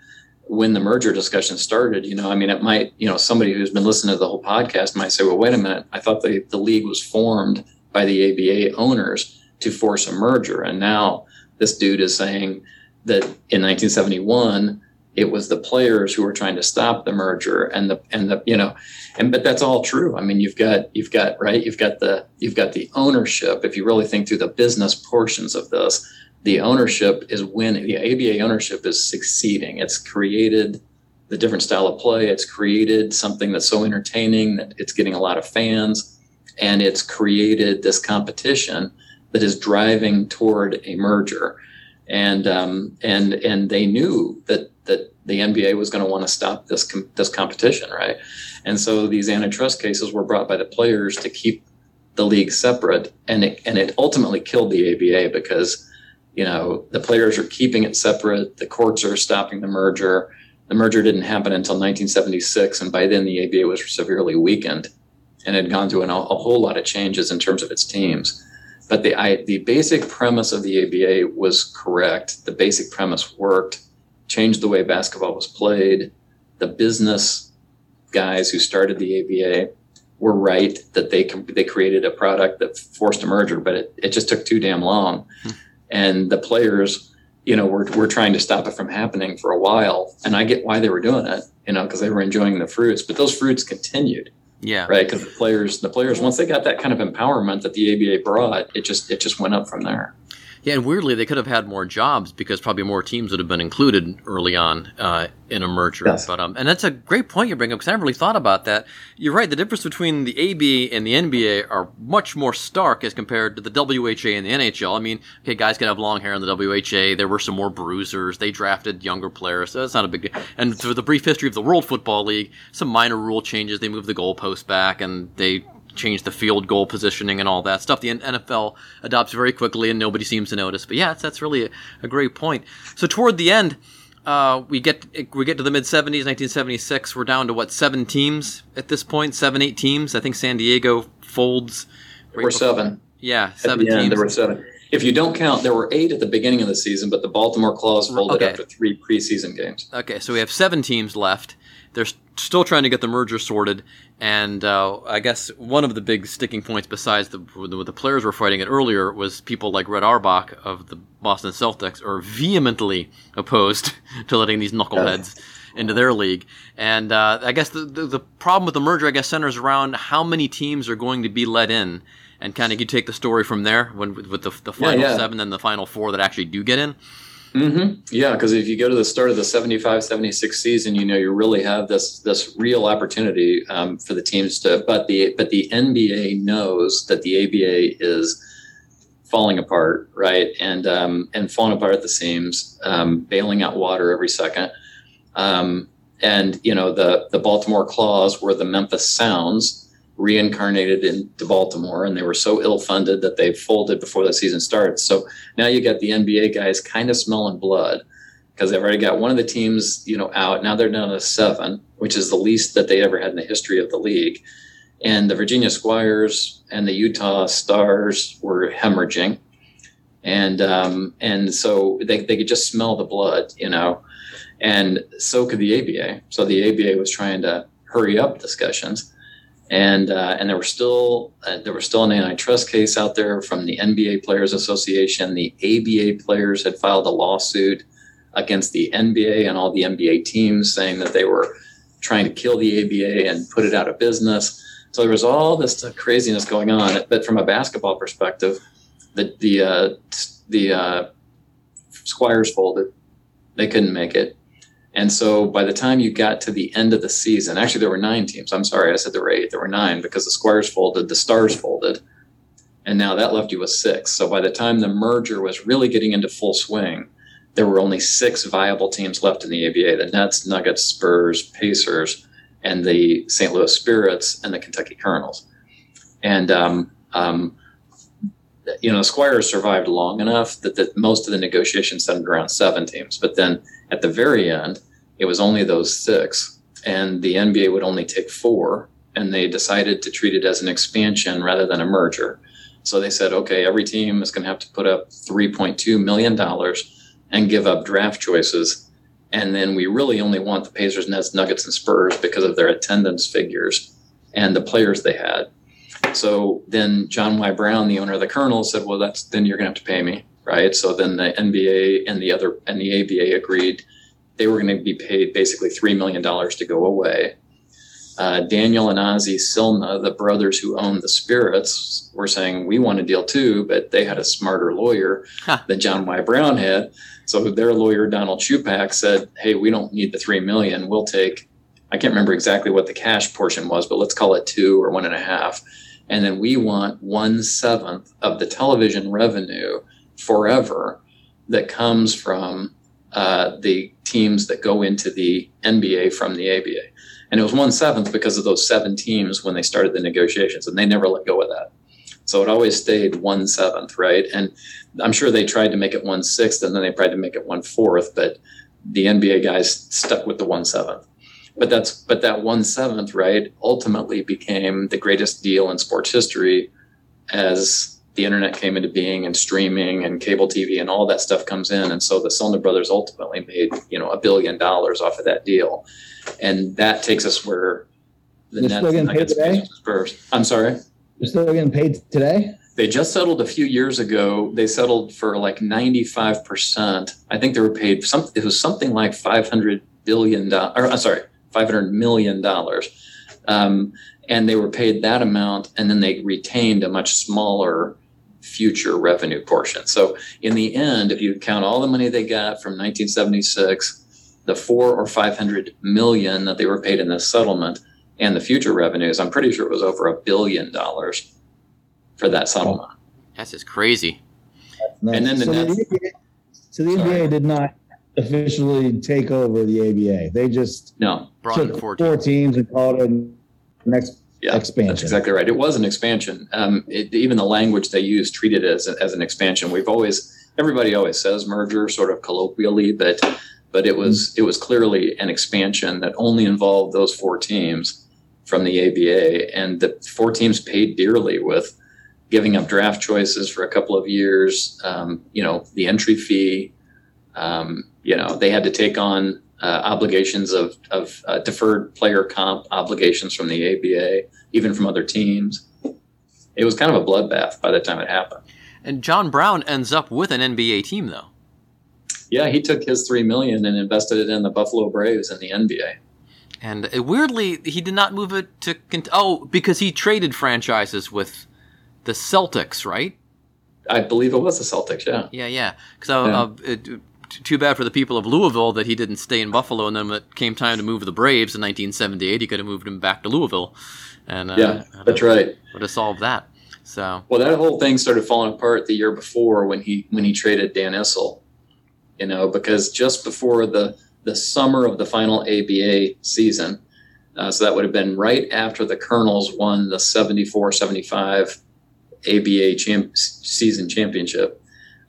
when the merger discussion started, you know, I mean, it might, you know, somebody who's been listening to the whole podcast might say, well, wait a minute, I thought the, the league was formed by the ABA owners to force a merger. And now this dude is saying that in 1971, it was the players who were trying to stop the merger and the and the you know and but that's all true i mean you've got you've got right you've got the you've got the ownership if you really think through the business portions of this the ownership is winning. The ABA ownership is succeeding. It's created the different style of play. It's created something that's so entertaining that it's getting a lot of fans, and it's created this competition that is driving toward a merger. And um, and and they knew that that the NBA was going to want to stop this com- this competition, right? And so these antitrust cases were brought by the players to keep the league separate, and it and it ultimately killed the ABA because you know, the players are keeping it separate. The courts are stopping the merger. The merger didn't happen until 1976, and by then the ABA was severely weakened and had gone through an, a whole lot of changes in terms of its teams. But the I, the basic premise of the ABA was correct. The basic premise worked. Changed the way basketball was played. The business guys who started the ABA were right that they they created a product that forced a merger, but it, it just took too damn long. Hmm. And the players you know were, were trying to stop it from happening for a while. And i get why they were doing it you know because they were enjoying the fruits but those fruits continued. Yeah. Right? Because the players the players once they got that kind of empowerment that the aba brought it just it just went up from there yeah, and weirdly, they could have had more jobs because probably more teams would have been included early on uh, in a merger. Yes. But um, and that's a great point you bring up because I never really thought about that. You're right. The difference between the ABA and the NBA are much more stark as compared to the WHA and the NHL. I mean, okay, guys can have long hair in the WHA. There were some more bruisers. They drafted younger players, so that's not a big deal. And through the brief history of the World Football League, some minor rule changes. They moved the goalpost back and they change the field goal positioning and all that stuff. The NFL adopts very quickly, and nobody seems to notice. But yeah, that's, that's really a, a great point. So toward the end, uh, we get we get to the mid '70s, 1976. We're down to what seven teams at this point? Seven, eight teams. I think San Diego folds. Right there were seven. Yeah, seven the teams. there were seven. If you don't count, there were eight at the beginning of the season, but the Baltimore Claws folded Okay. after three preseason games. Okay, so we have seven teams left. There's still trying to get the merger sorted. And uh, I guess one of the big sticking points, besides the the players were fighting it earlier, was people like Red Auerbach of the Boston Celtics are vehemently opposed to letting these knuckleheads into their league. And uh, I guess the, the, the problem with the merger, I guess, centers around how many teams are going to be let in. And kind of you take the story from there when with the, the final yeah, yeah. seven and the final four that actually do get in. Mm-hmm. Yeah, because if you go to the start of the 75 76 season, you know, you really have this this real opportunity um, for the teams to, but the but the NBA knows that the ABA is falling apart, right? And um, and falling apart at the seams, um, bailing out water every second. Um, and you know, the the Baltimore Claws were the Memphis Sounds reincarnated into Baltimore, and they were so ill-funded that they folded before the season starts. So now you got the NBA guys kind of smelling blood because they've already got one of the teams, you know, out. Now they're down to seven, which is the least that they ever had in the history of the league. And the Virginia Squires and the Utah Stars were hemorrhaging, and um, and so they they could just smell the blood, you know, and so could the ABA. So the ABA was trying to hurry up discussions and uh, and there were still uh, there was still an antitrust case out there from the NBA Players Association. The ABA players had filed a lawsuit against the NBA and all the NBA teams, saying that they were trying to kill the ABA and put it out of business. So there was all this craziness going on. But from a basketball perspective, the the uh, the uh, Squires folded; they couldn't make it. And so by the time you got to the end of the season, actually there were nine teams. I'm sorry, I said there were eight. There were nine because the Squires folded, the Stars folded, and now that left you with six. So by the time the merger was really getting into full swing, there were only six viable teams left in the ABA: the Nets, Nuggets, Spurs, Pacers, and the St. Louis Spirits and the Kentucky Colonels. And um, um, you know, the Squires survived long enough that, that most of the negotiations centered around seven teams. But then at the very end, it was only those six, and the NBA would only take four, and they decided to treat it as an expansion rather than a merger. So they said, okay, every team is going to have to put up $3.2 million and give up draft choices. And then we really only want the Pacers, Nets, Nuggets, and Spurs because of their attendance figures and the players they had. So then John Y. Brown, the owner of the Colonels, said, well, that's then you're going to have to pay me right? So then the NBA and the other and the ABA agreed they were going to be paid basically three million dollars to go away. Uh, Daniel and Ozzie Silna, the brothers who owned the Spirits, were saying we want a deal too, but they had a smarter lawyer huh. than John Y. Brown had. So their lawyer Donald Schupak said, "Hey, we don't need the three million. We'll take." I can't remember exactly what the cash portion was, but let's call it two or one and a half. And then we want one seventh of the television revenue forever that comes from uh, the teams that go into the NBA from the ABA. And it was one seventh because of those seven teams when they started the negotiations, and they never let go of that. So it always stayed one seventh, right? And I'm sure they tried to make it one sixth, and then they tried to make it one fourth, but the NBA guys stuck with the one seventh. But that's but that one seventh, right, ultimately became the greatest deal in sports history as the internet came into being and streaming and cable TV and all that stuff comes in. And so the Silna brothers ultimately made, you know, a billion dollars off of that deal. And that takes us where the They're Nets getting paid today? Spurs. I'm sorry. They're still getting paid today? They just settled a few years ago. They settled for like 95%. I think they were paid some it was something like 500 billion dollars or I'm sorry, 500 million dollars. Um, and they were paid that amount and then they retained a much smaller future revenue portion. So in the end, if you count all the money they got from 1976, the four or 500 million that they were paid in this settlement and the future revenues, I'm pretty sure it was over a billion dollars for that settlement. That's just crazy. And then the, so, Nets, the NBA, so the NBA did not officially take over the ABA. They just no took four teams and called it next yeah, expansion. That's exactly right. It was an expansion. Um, it, even the language they use treated it as, as an expansion. We've always, everybody always says merger, sort of colloquially, but but it was it was clearly an expansion that only involved those four teams from the ABA, and the four teams paid dearly with giving up draft choices for a couple of years. Um, you know, the entry fee. Um, you know, they had to take on uh, obligations of, of uh, deferred player comp obligations from the ABA, even from other teams. It was kind of a bloodbath by the time it happened. And John Brown ends up with an NBA team, though. Yeah, he took his three million and invested it in the Buffalo Braves in the NBA. And uh, weirdly, he did not move it to. Cont- oh, because he traded franchises with the Celtics, right? I believe it was the Celtics. Yeah. Yeah, yeah. Because uh, yeah. uh, too bad for the people of Louisville that he didn't stay in Buffalo, and then when it came time to move the Braves in 1978, he could have moved him back to Louisville. And uh, yeah, that's right. Would have solved that. So well, that whole thing started falling apart the year before when he when he traded Dan Issel. You know, because just before the the summer of the final ABA season, uh, so that would have been right after the Colonels won the 74-75 ABA champ- season championship.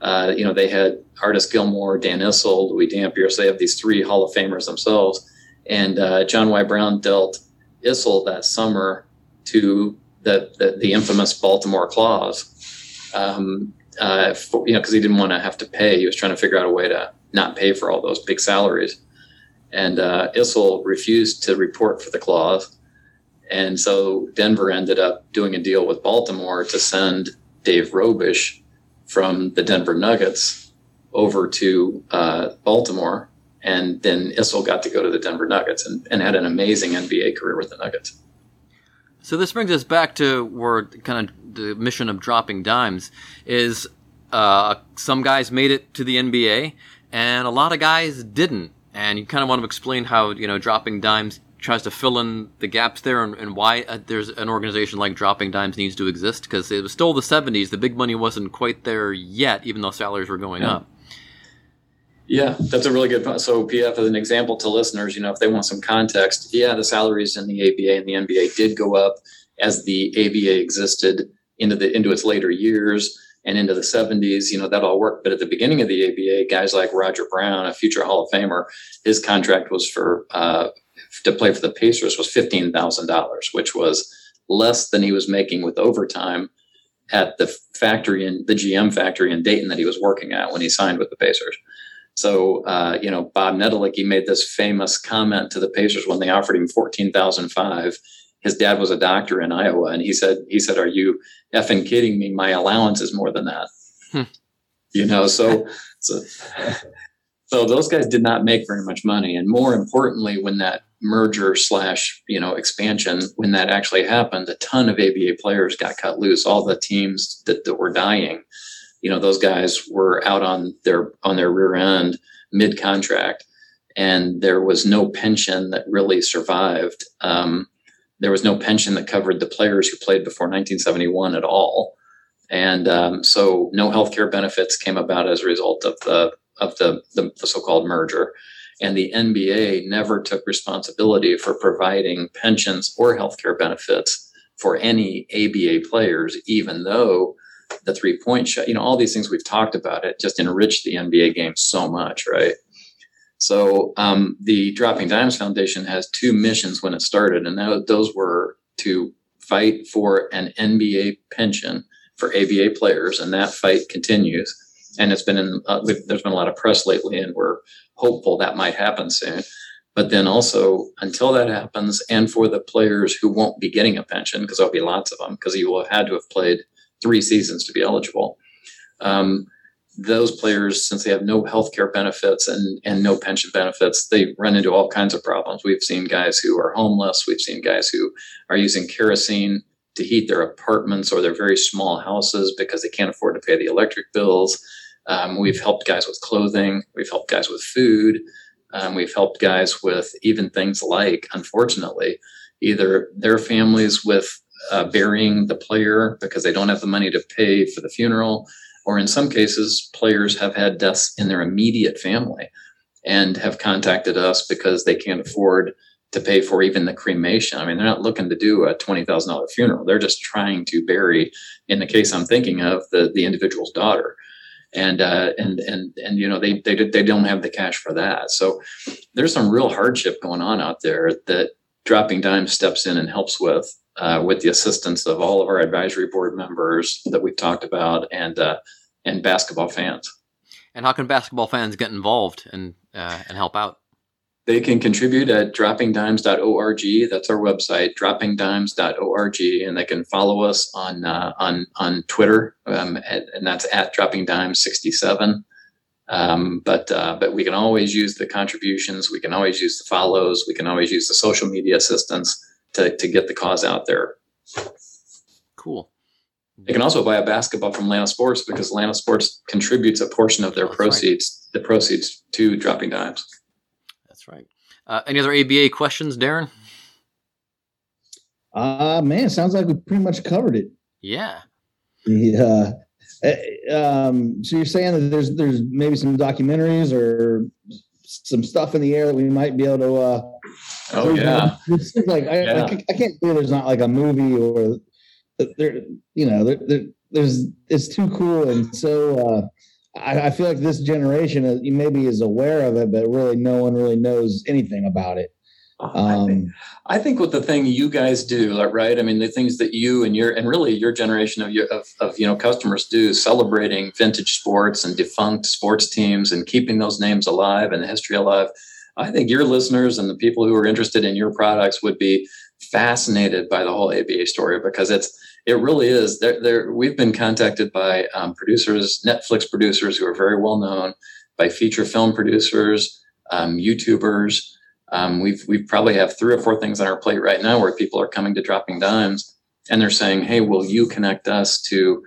Uh, you know, they had Artis Gilmore, Dan Issel, Louie Dampier. So they have these three Hall of Famers themselves. And uh, John Y. Brown dealt Issel that summer to the, the, the infamous Baltimore Claws. Um, uh, for, you know, because he didn't want to have to pay. He was trying to figure out a way to not pay for all those big salaries. And uh, Issel refused to report for the Claws. And so Denver ended up doing a deal with Baltimore to send Dave Robisch from the Denver Nuggets over to uh, Baltimore. And then Issel got to go to the Denver Nuggets and, and, had an amazing NBA career with the Nuggets. So this brings us back to where kind of the mission of dropping dimes is uh, some guys made it to the NBA and a lot of guys didn't. And you kind of want to explain how, you know, dropping dimes tries to fill in the gaps there and, and why uh, there's an organization like Dropping Dimes needs to exist because it was still the 70s. The big money wasn't quite there yet, even though salaries were going yeah. up. Yeah, that's a really good point. So, PF, as an example to listeners, you know, if they want some context, yeah, the salaries in the ABA and the NBA did go up as the ABA existed into the into its later years and into the 70s. You know, that all worked. But at the beginning of the ABA, guys like Roger Brown, a future Hall of Famer, his contract was for uh, to play for the Pacers was fifteen thousand dollars, which was less than he was making with overtime at the factory in the GM factory in Dayton that he was working at when he signed with the Pacers. So, uh, you know, Bob Netolicky made this famous comment to the Pacers when they offered him fourteen thousand five. His dad was a doctor in Iowa, and he said, "He said, are you effing kidding me? My allowance is more than that." Hmm. You know, so so so those guys did not make very much money, and more importantly, when that merger slash you know expansion when that actually happened a ton of aba players got cut loose. All the teams that, that were dying you know those guys were out on their on their rear end mid contract and there was no pension that really survived. Um, there was no pension that covered the players who played before 1971 at all. And um, so no health care benefits came about as a result of the of the, the, the so-called merger and the NBA never took responsibility for providing pensions or healthcare benefits for any ABA players, even though the three point shot, you know, all these things we've talked about, it just enriched the NBA game so much, right? So um, the Dropping Dimes Foundation has two missions when it started, and that, those were to fight for an NBA pension for ABA players, and that fight continues. And it's been in, uh, there's been a lot of press lately, and we're hopeful that might happen soon. But then also, until that happens, and for the players who won't be getting a pension, because there'll be lots of them, because you will have had to have played three seasons to be eligible. Um, those players, since they have no health care benefits and, and no pension benefits, they run into all kinds of problems. We've seen guys who are homeless. We've seen guys who are using kerosene to heat their apartments or their very small houses because they can't afford to pay the electric bills. Um, we've helped guys with clothing. We've helped guys with food. Um, we've helped guys with even things like, unfortunately, either their families with uh, burying the player because they don't have the money to pay for the funeral, or in some cases, players have had deaths in their immediate family and have contacted us because they can't afford to pay for even the cremation. I mean, they're not looking to do a twenty thousand dollar funeral. They're just trying to bury, in the case I'm thinking of, the the individual's daughter and uh, and and and you know they they they don't have the cash for that. So there's some real hardship going on out there that dropping dime steps in and helps with uh, with the assistance of all of our advisory board members that we've talked about and uh, and basketball fans. And how can basketball fans get involved and uh, and help out? They can contribute at droppingdimes.org. That's our website, droppingdimes.org, and they can follow us on uh, on on Twitter, um, at, and that's at droppingdimes67. Um, but uh, but we can always use the contributions. We can always use the follows. We can always use the social media assistance to to get the cause out there. Cool. They can also buy a basketball from Atlanta Sports because Atlanta Sports contributes a portion of their That's proceeds, the proceeds to Dropping Dimes. That's right. Uh, any other ABA questions, Darren? Uh man, sounds like we pretty much covered it. Yeah. Yeah. Uh, um, so you're saying that there's there's maybe some documentaries or some stuff in the air that we might be able to. Uh, Oh yeah, it seems like I, Yeah. I, I can't believe there's not like a movie or there. You know, there, there, there's it's too cool and so. Uh, I, I feel like this generation is, maybe is aware of it, but really no one really knows anything about it. I think, Um, I think what the thing you guys do, right? I mean, the things that you and your and really your generation of your of, of you know customers do, celebrating vintage sports and defunct sports teams and keeping those names alive and the history alive. I think your listeners and the people who are interested in your products would be fascinated by the whole ABA story because it's it really is. There, there. We've been contacted by um, producers, Netflix producers who are very well known, by feature film producers, um, YouTubers. Um, we've we probably have three or four things on our plate right now where people are coming to dropping dimes and they're saying, "Hey, will you connect us to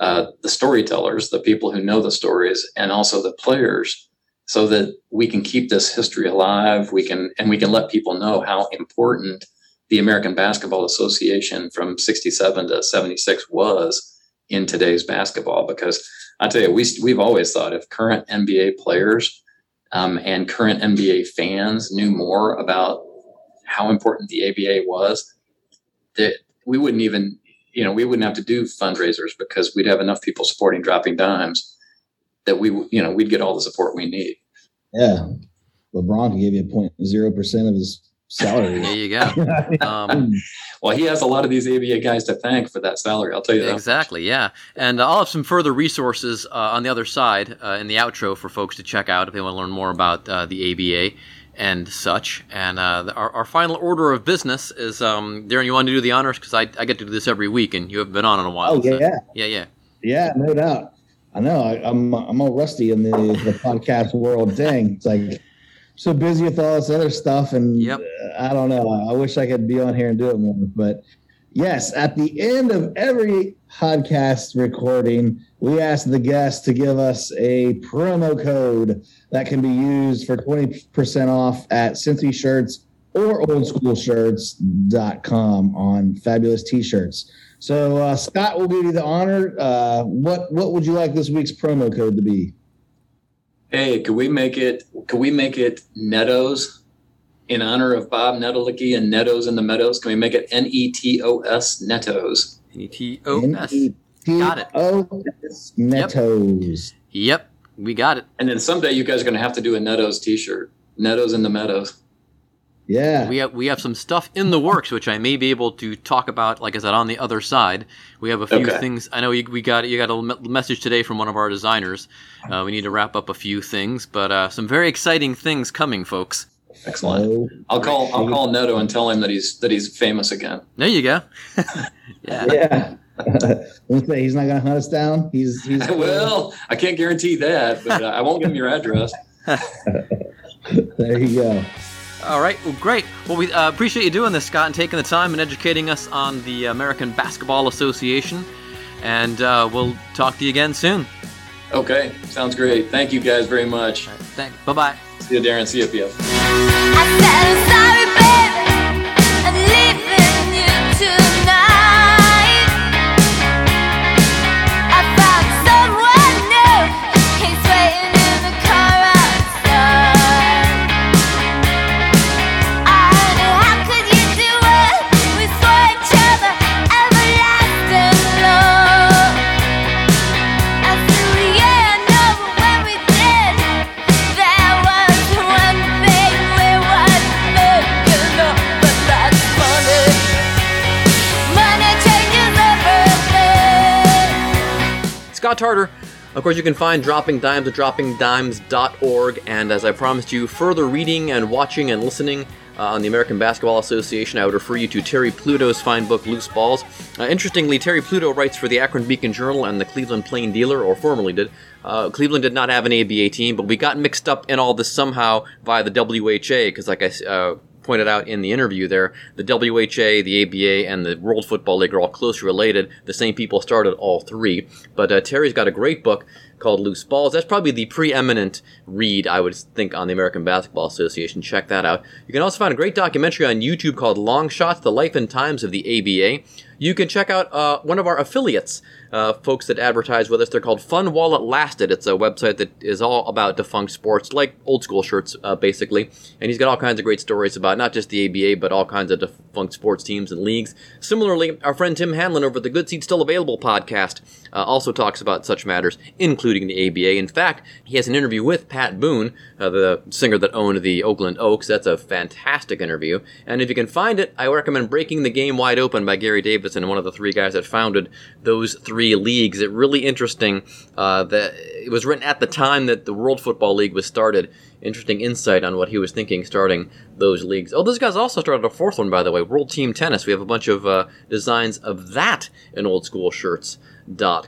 uh, the storytellers, the people who know the stories, and also the players, so that we can keep this history alive? We can and we can let people know how important the American Basketball Association from '67 to '76 was in today's basketball. Because I tell you, we we've always thought if current NBA players um, and current NBA fans knew more about how important the ABA was, that we wouldn't even, you know, we wouldn't have to do fundraisers because we'd have enough people supporting dropping dimes that we, you know, we'd get all the support we need. yeah, LeBron give you a point zero percent of his salary. There you go. Um, Well, he has a lot of these ABA guys to thank for that salary. I'll tell you that. Exactly, yeah. And uh, I'll have some further resources uh, on the other side uh, in the outro for folks to check out if they want to learn more about uh, the ABA and such. And uh, our, our final order of business is um, Darren, you want to do the honors? Because I, I get to do this every week, and you haven't been on in a while. Oh, so- yeah. Yeah, yeah. Yeah, no doubt. I know. I, I'm I'm all rusty in the, the podcast world. Dang, it's like so busy with all this other stuff, and Yep. uh, I don't know. I wish I could be on here and do it more. But yes, at the end of every podcast recording, we ask the guests to give us a promo code that can be used for twenty percent off at Cincy Shirts or oldschoolshirts.com on fabulous t-shirts. So uh, Scott will give you the honor. Uh, what what would you like this week's promo code to be? Hey, could we make it? Could we make it Nettos in honor of Bob Netolicky and Nettos in the Meadows? Can we make it N E T O S Nettos? N-E-T-O-S. N-E-T-O-S, Got it. Nettos. Yep, we got it. And then someday you guys are going to have to do a Nettos T-shirt. Nettos in the Meadows. Yeah. We have we have some stuff in the works, which I may be able to talk about. Like I said, on the other side, we have a few Okay. things. I know you, we got you got a message today from one of our designers. Uh, we need to wrap up a few things, but uh, some very exciting things coming, folks. Excellent. I'll call. I'll call Netto and tell him that he's that he's famous again. There you go. yeah. yeah. Let's he's not going to hunt us down. He's he's well, I can't guarantee that, but uh, I won't give him your address. there you go. All right. Well, great. Well, we uh, appreciate you doing this, Scott, and taking the time and educating us on the American Basketball Association. And uh, we'll talk to you again soon. Okay, sounds great. Thank you guys very much. Thanks. Bye bye. See you, Darren. See you, PF. Course, you can find Dropping Dimes at droppingdimes.org, and as I promised you, further reading and watching and listening uh, on the American Basketball Association, I would refer you to Terry Pluto's fine book, Loose Balls. Uh, interestingly, Terry Pluto writes for the Akron Beacon Journal and the Cleveland Plain Dealer, or formerly did. Uh, Cleveland did not have an ABA team, but we got mixed up in all this somehow via the WHA, because, like I uh, pointed out in the interview there, the WHA, the ABA, and the World Football League are all closely related. The same people started all three. But uh, Terry's got a great book called Loose Balls. That's probably the preeminent read, I would think, on the American Basketball Association. Check that out. You can also find a great documentary on YouTube called Long Shots The Life and Times of the ABA. You can check out uh, one of our affiliates, uh, folks that advertise with us. They're called Fun While It Lasted. It's a website that is all about defunct sports, like old school shirts, uh, basically. And he's got all kinds of great stories about not just the ABA, but all kinds of defunct sports teams and leagues. Similarly, our friend Tim Hanlon over at the Good Seats Still Available podcast uh, also talks about such matters, including the ABA. In fact, he has an interview with Pat Boone, uh, the singer that owned the Oakland Oaks. That's a fantastic interview. And if you can find it, I recommend Breaking the Game Wide Open by Gary Davidson, one of the three guys that founded those three leagues. It really interesting uh, that it was written at the time that the World Football League was started. Interesting insight on what he was thinking starting those leagues. Oh, those guys also started a fourth one, by the way, World Team Tennis. We have a bunch of uh, designs of that in old school shirts.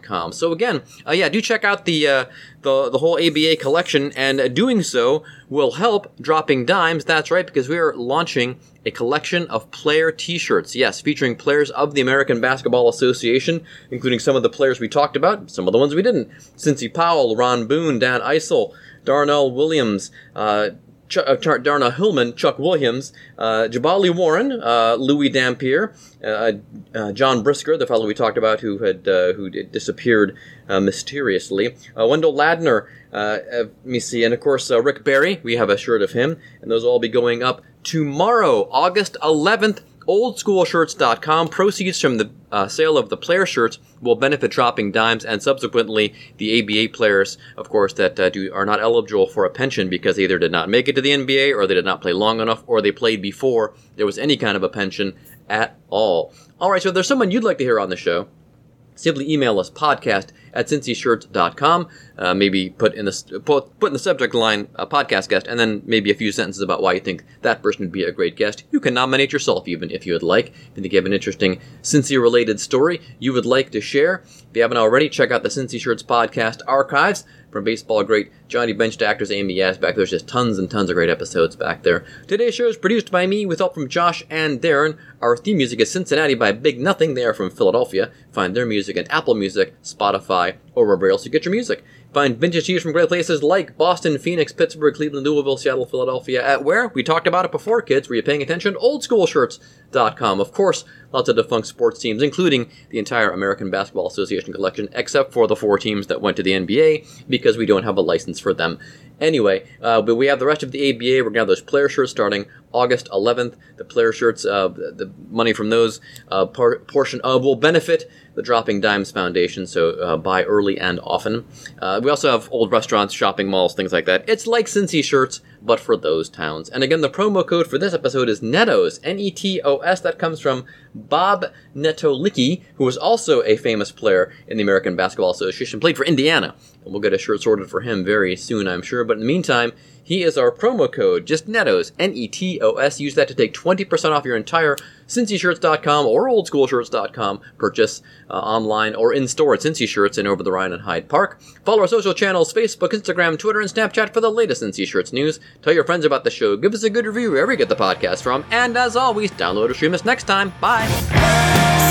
Com. So again, uh, yeah, do check out the uh, the the whole ABA collection, and uh, doing so will help dropping dimes. That's right, because we are launching a collection of player T-shirts. Yes, featuring players of the American Basketball Association, including some of the players we talked about, some of the ones we didn't. Cincy Powell, Ron Boone, Dan Issel, Darnell Williams. Uh, Ch- uh, Darnell Hillman, Chuck Williams, uh, Jabali Warren, uh, Louie Dampier, uh, uh, John Brisker, the fellow we talked about who had uh, who disappeared mysteriously, Wendell Ladner, let me see, and of course Rick Barry. We have a shirt of him, and those will all be going up tomorrow, August 11th. OldSchoolShirts.com. Proceeds from the uh, sale of the player shirts will benefit Dropping Dimes and subsequently the ABA players, of course, that uh, do, are not eligible for a pension because they either did not make it to the NBA or they did not play long enough or they played before there was any kind of a pension at all. All right, so if there's someone you'd like to hear on the show, simply email us podcast at cincyshirts.com. Uh, maybe put in the put, put in the subject line a podcast guest, and then maybe a few sentences about why you think that person would be a great guest. You can nominate yourself even if you would like. If you think you have an interesting Cincy related story you would like to share, if you haven't already, check out the Cincy Shirts podcast archives from baseball great Johnny Bench to actors Amy Asback. There's just tons and tons of great episodes back there. Today's show is produced by me with help from Josh and Darren. Our theme music is Cincinnati by Big Nothing. They are from Philadelphia. Find their music at Apple Music, Spotify, or wherever else you get your music. Find vintage tees from great places like Boston, Phoenix, Pittsburgh, Cleveland, Louisville, Seattle, Philadelphia. At where? We talked about it before, kids. Were you paying attention? Oldschoolshirts.com. Of course, lots of defunct sports teams, including the entire American Basketball Association collection, except for the four teams that went to the NBA because we don't have a license for them. Anyway, uh, but we have the rest of the ABA. We're going to have those player shirts starting August 11th. The player shirts, uh, the, money from those uh, portion of will benefit the Dropping Dimes Foundation, so uh, buy early and often. Uh, we also have old restaurants, shopping malls, things like that. It's like Cincy shirts, but for those towns. And again, the promo code for this episode is NETOS, N E T O S. That comes from Bob Netolicky, who was also a famous player in the American Basketball Association, played for Indiana. And we'll get a shirt sorted for him very soon, I'm sure. But in the meantime, he is our promo code, just NETOS, N E T O S. Use that to take 20% off your entire CincyShirts.com or OldSchoolShirts.com purchase uh, online or in store at Cincy Shirts in over the Rhine and Hyde Park. Follow our social channels Facebook, Instagram, Twitter, and Snapchat for the latest Cincy Shirts news. Tell your friends about the show. Give us a good review wherever you get the podcast from. And as always, download or stream us next time. Bye. Cincinnati,